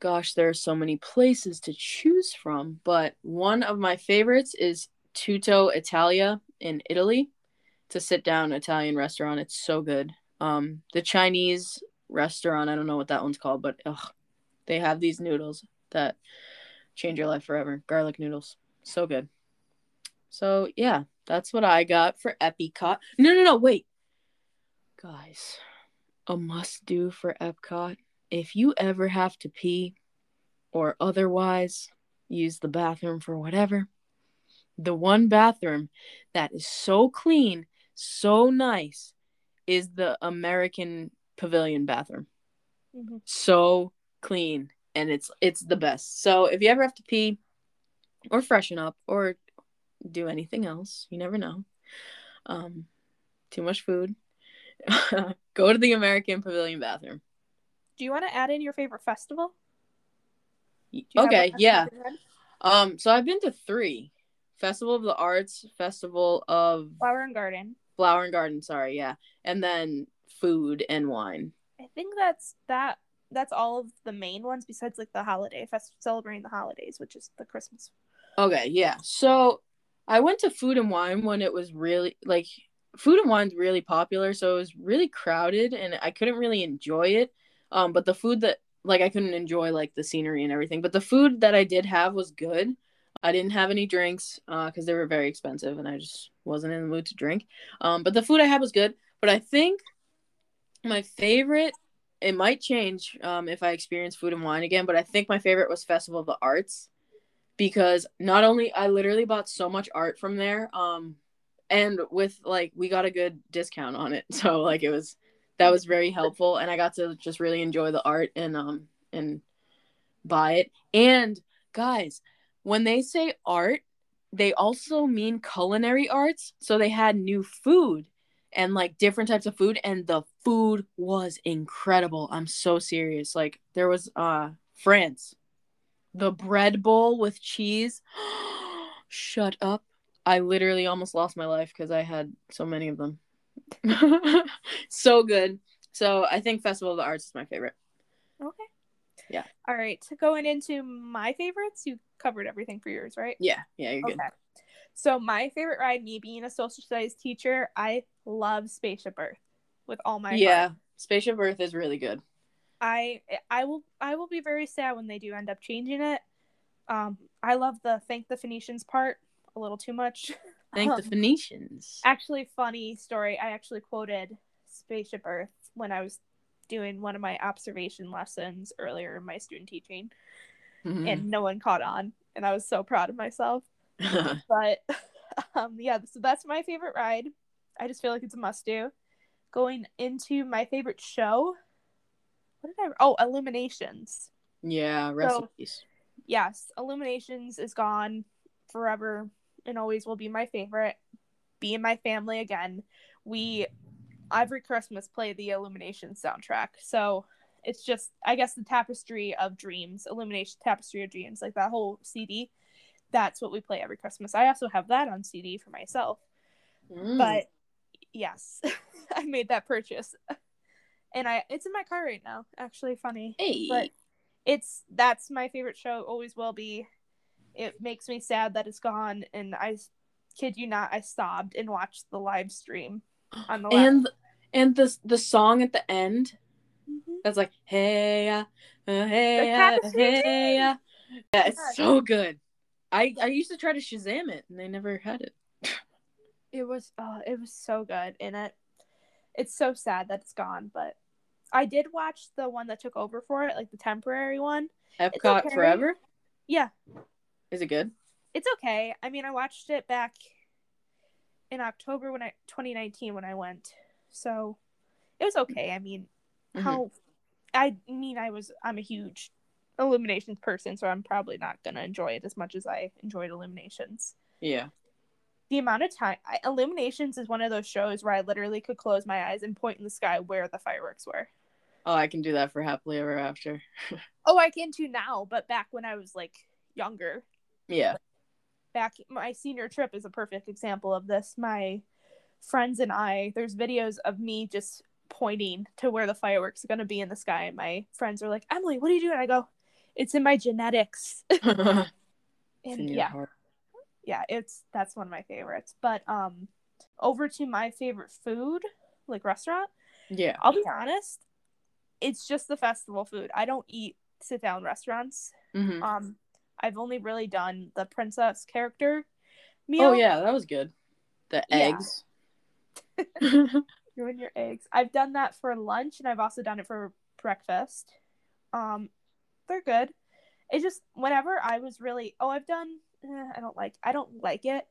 gosh, there are so many places to choose from, but one of my favorites is Tutto Italia in Italy. It's a sit down Italian restaurant. It's so good. Um, the Chinese restaurant, I don't know what that one's called, but ugh, they have these noodles that change your life forever. Garlic noodles. So good. So yeah, that's what I got for Epcot. No, no, no, wait. Guys, a must do for Epcot. If you ever have to pee or otherwise use the bathroom for whatever, the one bathroom that is so clean, so nice, is the American Pavilion bathroom. Mhm. So clean and it's it's the best. So if you ever have to pee or freshen up or do anything else, you never know. Um too much food. Go to the American Pavilion bathroom. Do you want to add in your favorite festival? You Okay, yeah. in your head? Um, so I've been to three. Festival of the Arts, Festival of Flower and Garden. Flower and Garden, sorry, yeah. And then food and wine. I think that's that. That's all of the main ones besides like the holiday fest celebrating the holidays, which is the Christmas. Okay, yeah. So I went to food and wine when it was really like food and wine's really popular, so it was really crowded and I couldn't really enjoy it. Um, but the food that like I couldn't enjoy like the scenery and everything, but the food that I did have was good. I didn't have any drinks because they were very expensive and I just wasn't in the mood to drink. Um, but the food I had was good. But I think my favorite it might change um, if I experience food and wine again, but I think my favorite was Festival of the Arts because not only I literally bought so much art from there, um, and with like we got a good discount on it, so like it was that was very helpful, and I got to just really enjoy the art and um and buy it. And guys, when they say art, they also mean culinary arts. So they had new food and like different types of food and the food was incredible. I'm so serious. Like there was uh France. The bread bowl with cheese. Shut up. I literally almost lost my life because I had so many of them. so good. So I think Festival of the Arts is my favorite. Yeah. All right. So going into my favorites, you covered everything for yours, right? Yeah, yeah, you're good. Okay. So my favorite ride, me being a social studies teacher, I love Spaceship Earth with all my yeah, heart. Spaceship Earth is really good. I I will I will be very sad when they do end up changing it. Um, I love the thank the Phoenicians part a little too much. Thank the Um, Phoenicians. actually funny story i actually quoted spaceship earth when i was doing one of my observation lessons earlier in my student teaching Mhm. and no one caught on and i was so proud of myself. But um yeah so that's my favorite ride. I just feel like it's a must do going into my favorite show what did i oh illuminations. Yeah, recipes. yes illuminations is gone forever and always will be my favorite. Be in my family again. We every christmas play the illumination soundtrack. So it's just i guess the tapestry of dreams illumination tapestry of dreams like that whole cd that's what we play every christmas. I also have that on cd for myself. Mm. but yes i made that purchase. And i it's in my car right now actually funny. Hey, but it's that's my favorite show always will be. It makes me sad that it's gone and i kid you not i sobbed and watched the live stream on the and and the the song at the end Mhm. that's like hey uh, hey of hey ya. yeah it's so good i i used to try to shazam it and they never had it it was oh it was so good and it it's so sad that it's gone but I did watch the one that took over for it, like the temporary one. Epcot okay. Forever. Yeah, Is it good? it's okay. I mean, I watched it back in October when I 2019 when I went, so it was okay. I mean, Mhm. how I mean, I was I'm a huge Illuminations person, so I'm probably not gonna enjoy it as much as I enjoyed Illuminations. Yeah. The amount of time I, Illuminations is one of those shows where I literally could close my eyes and point in the sky where the fireworks were. Oh, I can do that for happily ever after. Oh, I can too now, but back when I was like younger, Yeah. back my senior trip is a perfect example of this. My friends and I, there's videos of me just pointing to where the fireworks are going to be in the sky. And my friends are like, Emily, what are you doing? I go, it's in my genetics. And in yeah, heart. yeah, it's that's one of my favorites. But um, over to my favorite food, like restaurant. Yeah. I'll be honest, it's just the festival food. I don't eat sit down restaurants. hmm Um, I've only really done the princess character meal. Oh yeah, that was good. The eggs. you and your eggs. I've done that for lunch, and I've also done it for breakfast. Um, they're good. It just whenever I was really oh I've done eh, I don't like I don't like it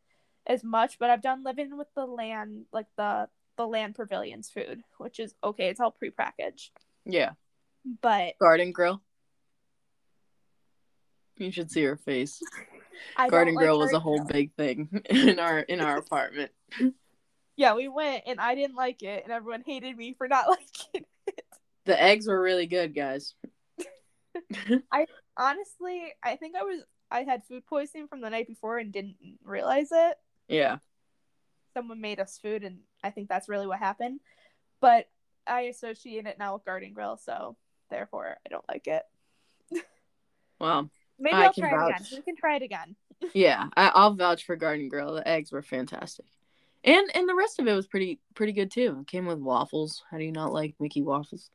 as much, but I've done living with the land like the the land pavilions food, which is okay. It's all prepackaged, yeah. but Garden grill. You should see her face. I Garden like grill was a whole big thing in our in our apartment. Yeah, we went and I didn't like it, and everyone hated me for not liking it. The eggs were really good, guys. I honestly, I think I was I had food poisoning from the night before and didn't realize it. Yeah. Someone made us food, and I think that's really what happened. But I associate it now with Garden Grill, so therefore I don't like it. Wow. Maybe I I'll can try it again. We can try it again. Yeah, I, I'll vouch for Garden Grill. The eggs were fantastic, and and the rest of it was pretty pretty good too. It came with waffles. How do you not like Mickey waffles?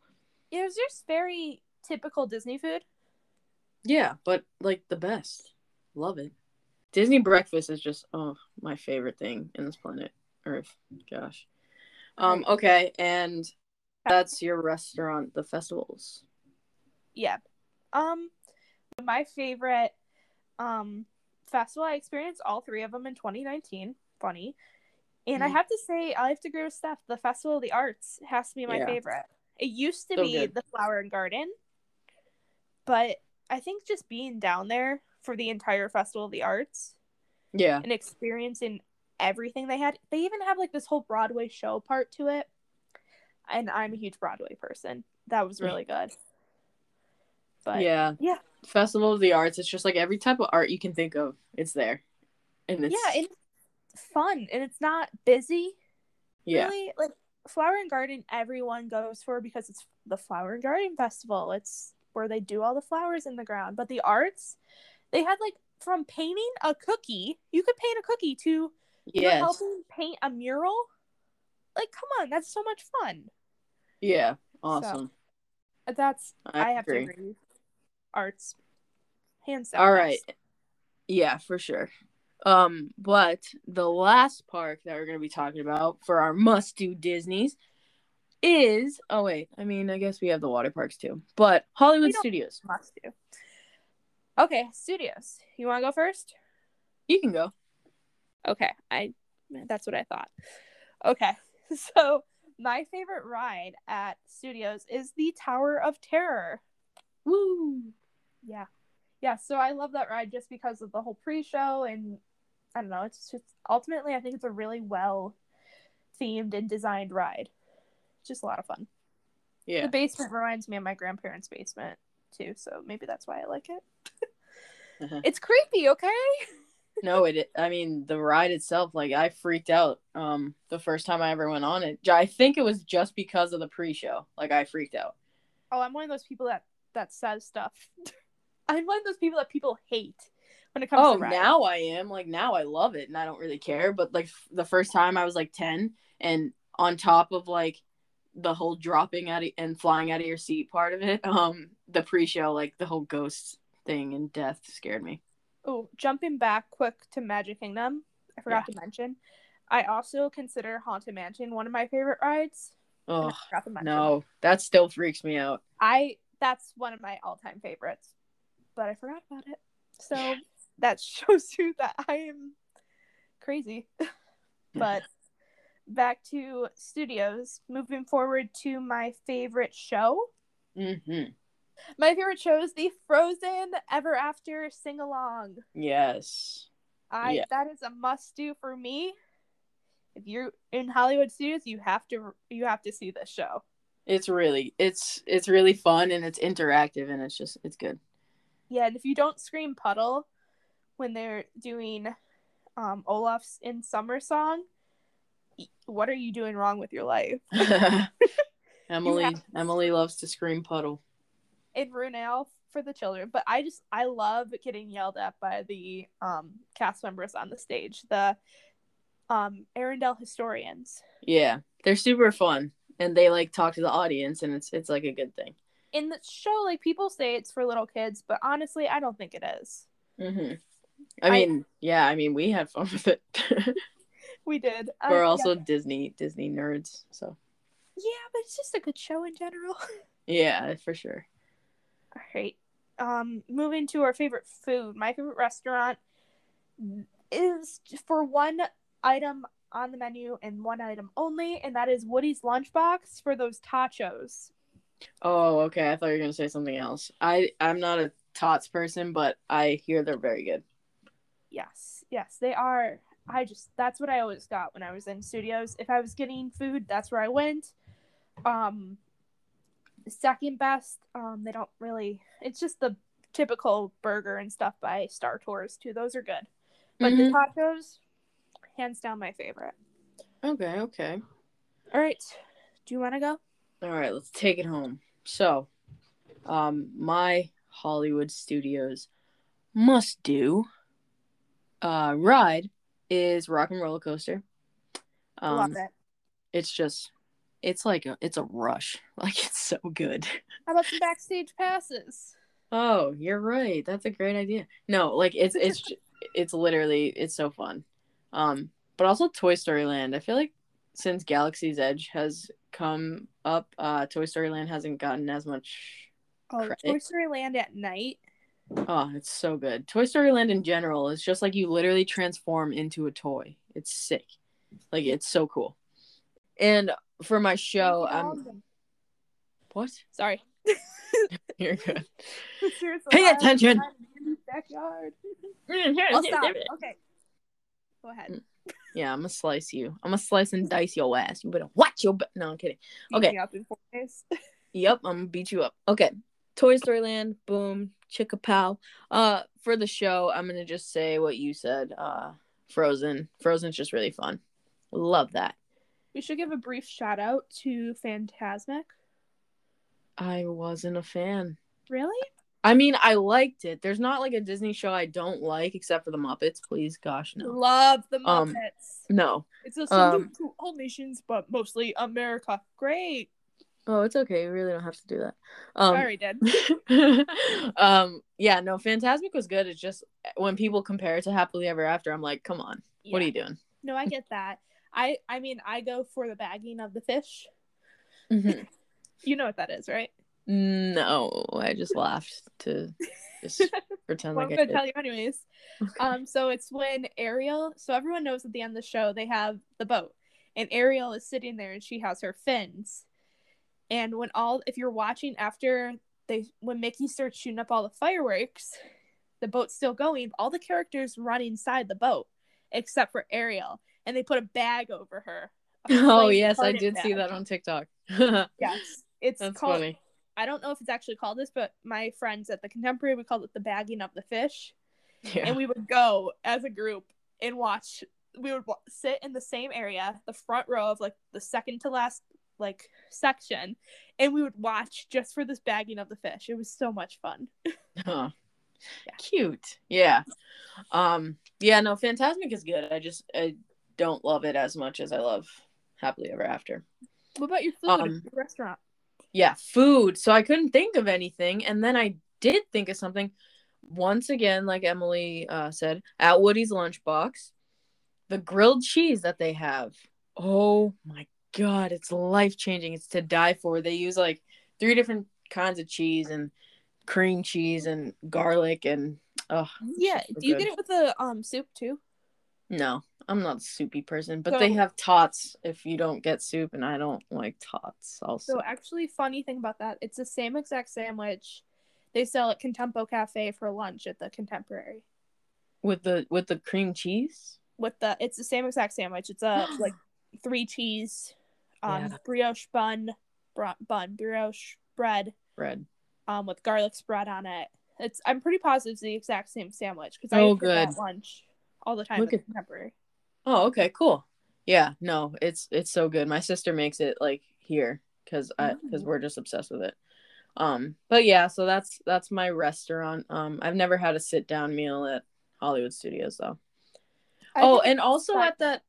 It was just very typical Disney food. Yeah, but like the best. Love it. Disney breakfast is just oh my favorite thing in this planet Earth. Gosh. Um. Okay, and that's your restaurant. The festivals. Yeah. Um, my favorite um festival I experienced all three of them in 2019. Funny. And I Mhm. have to say, I have to agree with Steph. The Festival of the Arts has to be my Yeah. favorite. It used to So be good. the Flower and Garden, but I think just being down there for the entire Festival of the Arts Yeah. and experiencing everything they had. They even have like this whole Broadway show part to it. And I'm a huge Broadway person. That was really good. But yeah. yeah. Festival of the Arts. It's just like every type of art you can think of. It's there. And it's yeah, it's fun and it's not busy. yeah. Really, like Flower and Garden, everyone goes for because it's the Flower and Garden Festival. It's where they do all the flowers in the ground. But the arts, they had like from painting a cookie, you could paint a cookie to Yes. helping paint a mural. Like, come on, that's so much fun. Yeah. Awesome. That's I, I, have agree. to agree. Arts, hands down. All right. Yeah, for sure. Um, but the last park that we're gonna be talking about for our must do Disney's is oh wait, I mean I guess we have the water parks too. But Hollywood Studios. must do. Okay, studios. You want to go first? You can go. Okay, I that's what I thought. Okay. So, my favorite ride at Studios is the Tower of Terror. Woo. Yeah. Yeah, so I love that ride just because of the whole pre-show and I don't know, it's just ultimately I think it's a really well themed and designed ride. It's just a lot of fun. Yeah. The basement reminds me of my grandparents' basement too, so maybe that's why I like it. Uh-huh. It's creepy, okay? no, it I mean the ride itself, like I freaked out um the first time I ever went on it. I think it was just because of the pre show. Like I freaked out. Oh, I'm one of those people that that says stuff. I'm one of those people that people hate when it comes Oh, to rides. now I am. Like now I love it and I don't really care. But like f- the first time I was like ten and on top of like the whole dropping out of, and flying out of your seat part of it, um, the pre show, like the whole ghost thing and death scared me. Oh, jumping back quick to Magic Kingdom, I forgot to mention. I also consider Haunted Mansion one of my favorite rides. Oh forgot to mention it. no, that still freaks me out. I that's one of my all-time favorites, but I forgot about it. So that shows you that I am crazy. but back to studios. Moving forward to my favorite show. Mm-hmm. My favorite show is the Frozen Ever After sing along. Yes. I Yeah. that is a must do for me. If you're in Hollywood studios, you have to you have to see this show. It's really it's it's really fun and it's interactive and it's just it's good. Yeah, and if you don't scream puddle when they're doing um Olaf's in summer song, what are you doing wrong with your life? Emily Emily loves to scream puddle. In Runel for the children, but I just I love getting yelled at by the um cast members on the stage. The um Arendelle historians. Yeah. They're super fun and they like talk to the audience and it's it's like a good thing. In the show, like people say it's for little kids, but honestly, I don't think it is. Mm-hmm. I I- mean, yeah, I mean we had fun with it. We did. Uh, We're yeah. also Disney Disney nerds, so yeah, but it's just a good show in general. yeah, for sure. All right. Um, moving to our favorite food. My favorite restaurant is for one item on the menu and one item only, and that is Woody's Lunchbox for those totchos. Oh, okay. I thought you were gonna say something else. I I'm not a tots person, but I hear they're very good. Yes, yes, they are. I just that's what I always got when I was in studios. If I was getting food, that's where I went. Um, second best, um, they don't really. It's just the typical burger and stuff by Star Tours too. Those are good, but the Mhm. totchos, hands down, my favorite. Okay, okay. All right, do you want to go? All right, let's take it home. So, um, my Hollywood Studios must do uh ride is Rock and Roller Coaster. Um, Love it. it's just it's like a it's a rush. Like it's so good. How about some backstage passes? Oh, you're right. That's a great idea. No, like it's it's it's literally it's so fun. Um, but also Toy Story Land. I feel like since Galaxy's Edge has come up, uh, Toy Story Land hasn't gotten as much. Oh, Credit. Toy Story Land at night. Oh, it's so good. Toy Story Land in general is just like you literally transform into a toy. It's sick. Like it's so cool. And for my show, I'm um, what? Sorry. You're good. Seriously, Pay attention. Backyard. I'll stop. Okay. Go ahead. Mm. Yeah, I'm gonna slice you. I'm gonna slice and dice your ass. You better watch your. Ba- no, I'm kidding. Okay. me up in four days. Yep, I'm gonna beat you up. Okay, Toy Story Land. Boom, chicka pow. Uh, for the show, I'm gonna just say what you said. Uh, Frozen. Frozen's just really fun. Love that. We should give a brief shout out to Fantasmic. I wasn't a fan. Really? I mean, I liked it. There's not like a Disney show I don't like except for the Muppets. Please, gosh, no, Love the Muppets. Um, no. it's a um, to all nations, but mostly America. Great. Oh, it's okay. We really don't have to do that. Um, Sorry, Dad. um yeah no Fantasmic was good it's just when people compare it to happily ever after i'm like come on what are you doing No, I get that. I I mean, I go for the bagging of the fish. You know what that is, right? no i just laughed to just pretend Well, I'm gonna tell you anyways. Um, so it's when Ariel. So everyone knows at the end of the show they have the boat, and Ariel is sitting there and she has her fins. And when all, if you're watching after they, when Mickey starts shooting up all the fireworks, the boat's still going. All the characters run inside the boat except for Ariel, and they put a bag over her. oh yes i did see that on tiktok that's Yes, it's called. funny I don't know if it's actually called this, but my friends at the Contemporary we called it the bagging of the fish yeah and we would go as a group and watch we would sit in the same area the front row of like the second to last like section and we would watch just for this bagging of the fish it was so much fun Huh. Yeah. cute yeah um yeah no Fantasmic is good i just i don't love it as much as i love happily ever after what about your food Um, your restaurant yeah, food. So I couldn't think of anything, and then I did think of something. Once again, like Emily uh, said, at Woody's lunchbox, the grilled cheese that they have. Oh my god, it's life changing. It's to die for. They use like three different kinds of cheese and cream cheese and garlic and oh Yeah. so Do you good. get it with the um soup too? no. I'm not a soupy person, but So- they have tots if you don't get soup, and I don't like tots. Also, So actually, funny thing about that, it's the same exact sandwich they sell at Contempo Cafe for lunch at the Contemporary. with the with the cream cheese. With the, it's the same exact sandwich. It's a like three cheese, um, Yeah. brioche bun, br- bun brioche bread, bread. um, with garlic spread on it. It's I'm pretty positive it's the exact same sandwich because Oh, I eat that good. lunch all the time Look at at- Contemporary. Oh, okay, cool. Yeah, no, it's it's so good. My sister makes it like here because I because Mm. we're just obsessed with it. Um, but yeah, so that's that's my restaurant. Um, I've never had a sit down meal at Hollywood Studios though. I oh, and also at that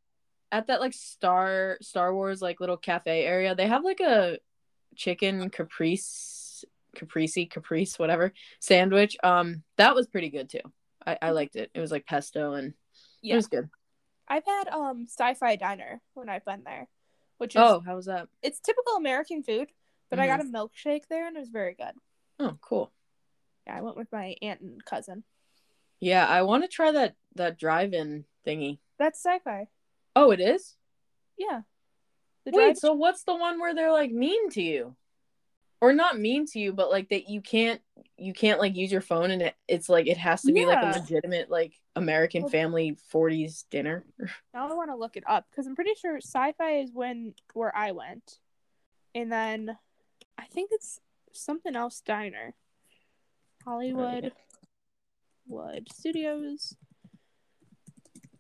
at that like Star Star Wars like little cafe area, they have like a chicken caprice caprese caprice whatever sandwich. Um, that was pretty good too. I I liked it. It was like pesto and yeah. it was good. I've had um sci-fi diner when I've been there, which is Oh, how was that? it's typical American food, but I got a milkshake there and it was very good. Oh, cool. Yeah, I went with my aunt and cousin. Yeah, I want to try that that drive-in thingy. That's sci-fi. Oh, it is. Yeah. The Wait, drive- so what's the one where they're like mean to you, or not mean to you, but like that you can't you can't like use your phone and it, it's like it has to be like a legitimate like American Well- family '40s dinner. now I want to look it up because I'm pretty sure sci-fi is when where I went, and then I think it's something else diner. Hollywood, Wood Studios,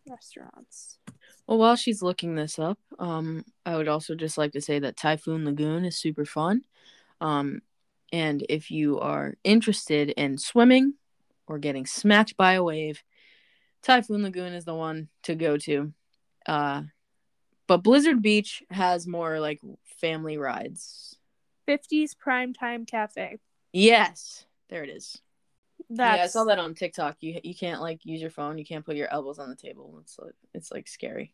restaurants. Well, while she's looking this up, um, I would also just like to say that Typhoon Lagoon is super fun. Um, and if you are interested in swimming or getting smacked by a wave, Typhoon Lagoon is the one to go to. Uh, but Blizzard Beach has more like family rides. 50s Primetime Cafe. Yes, there it is. That's Yeah, I saw that on TikTok. You you can't like use your phone. You can't put your elbows on the table. It's like it's like scary.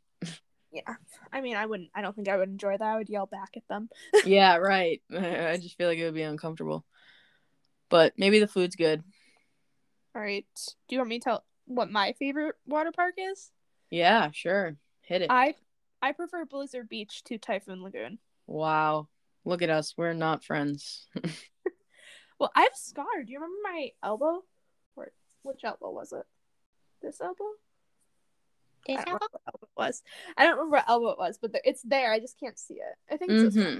yeah. I mean, I wouldn't. I don't think I would enjoy that. I would yell back at them. yeah, right. I just feel like it would be uncomfortable. But maybe the food's good. All right. Do you want me to tell what my favorite water park is? Yeah, sure. Hit it. I I prefer Blizzard Beach to Typhoon Lagoon. wow. Look at us. We're not friends. Well, I have a scar. Do you remember my elbow? Or which elbow was it? This elbow? I don't remember what elbow it was. I don't remember what elbow it was, but there, it's there. I just can't see it. I think it's this one. hmm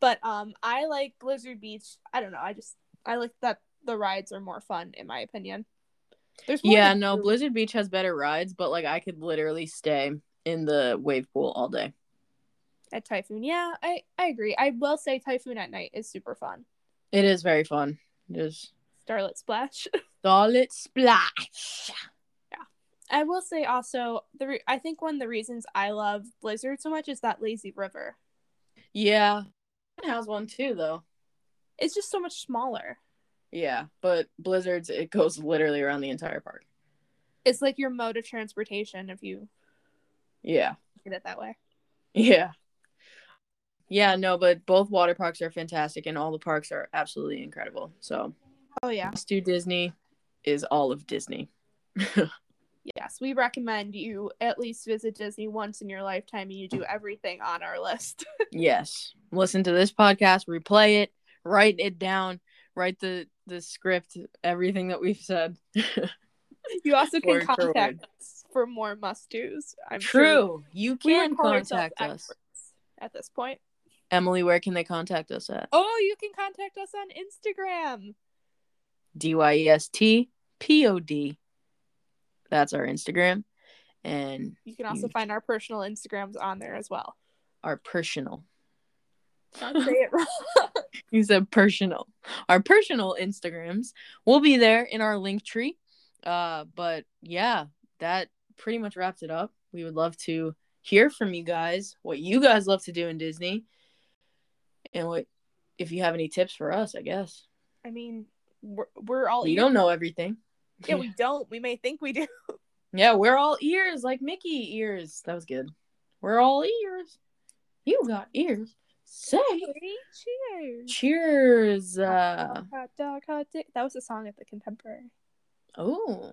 But um, I like Blizzard Beach. I don't know. I just I like that the rides are more fun in my opinion. There's more Yeah, no, do. Blizzard Beach has better rides, but like I could literally stay in the wave pool all day. at Typhoon. Yeah, I I agree. I will say Typhoon at night is super fun. It is very fun. It is Starlit Splash. solid splash. Yeah. I will say also the re- I think one of the reasons I love Blizzard so much is that lazy river. Yeah. It has one too though. It's just so much smaller. Yeah, but Blizzards it goes literally around the entire park. It's like your mode of transportation if you Yeah. look at it that way. Yeah. Yeah, no, but both water parks are fantastic and all the parks are absolutely incredible. So, Oh yeah. Do Disney is all of Disney. Yes, we recommend you at least visit Disney once in your lifetime and you do everything on our list. yes. Listen to this podcast, replay it, write it down, write the the script, everything that we've said. you also can Word contact us for more must dos. I'm sure True. You can would call ourselves contact us. at this point. Emily, where can they contact us at? Oh, you can contact us on Instagram. D Y E S T P O D. That's our Instagram. And You can also You- find our personal Instagrams on there as well. our personal. Don't say it wrong. You said personal. Our personal Instagrams will be there in our link tree. Uh, but yeah, that pretty much wraps it up. We would love to hear from you guys what you guys love to do in Disney, and what if you have any tips for us. I guess I mean, we're, we're all we ears. don't know everything. Yeah, we don't. We may think we do. Yeah, we're all ears like Mickey ears. That was good. We're all ears. You got ears. Say cheers. cheers. Uh, Hot dog, hot dick. That was a song at the Contemporary. oh.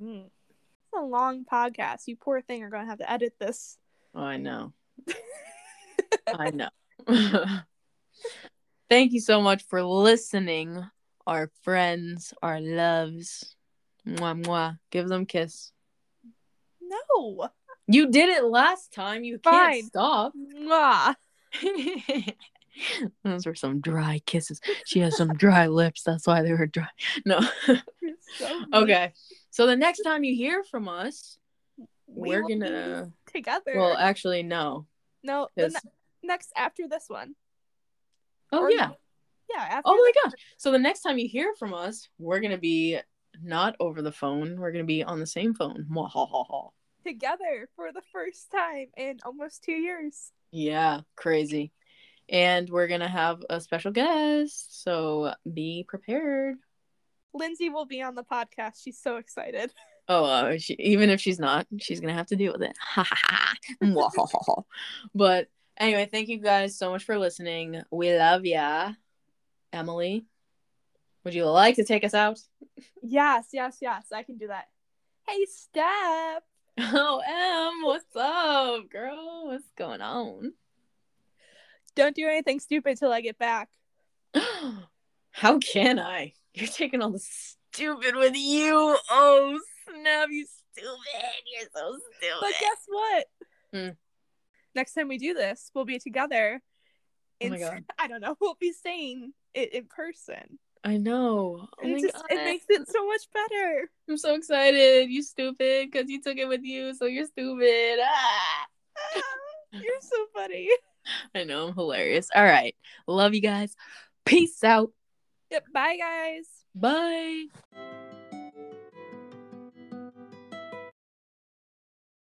Mm. It's a long podcast. You poor thing are going to have to edit this. Oh, I know. I know. Thank you so much for listening, our friends, our loves. Mwah, mwah. Give them kiss. No. You did it last time. You Fine. can't stop. Mwah. Those were some dry kisses. She has some dry lips. That's why they were dry. No. So okay. So the next time you hear from us, We we're gonna. together. Well, actually, no. no, the 'cause- ne- next after this one. Oh Or- yeah. Yeah, after Oh my gosh. So the next time you hear from us, we're gonna be not over the phone. We're gonna be on the same phone. Together for the first time in almost two years. Yeah, crazy. And we're gonna have a special guest, so be prepared. Lindsay will be on the podcast. She's so excited. Oh, uh, she, even if she's not, she's gonna have to deal with it. Ha ha ha. But anyway, thank you guys so much for listening. We love ya, Emily. Would you like to take us out? Yes, yes, yes. I can do that. Hey, Steph. Oh, Em, what's up, girl? What's going on? Don't do anything stupid till I get back. How can I? You're taking all the stupid with you. Oh, snap, you stupid. You're so stupid. But guess what? Hmm. Next time we do this, we'll be together. Oh my God. I don't know. We'll be saying it in person. I know. Oh it, just, it makes it so much better. I'm so excited. You stupid because you took it with you, so you're stupid. Ah. You're so funny. I know, I'm hilarious. All right. Love you guys. Peace out. Yep, bye, guys. Bye.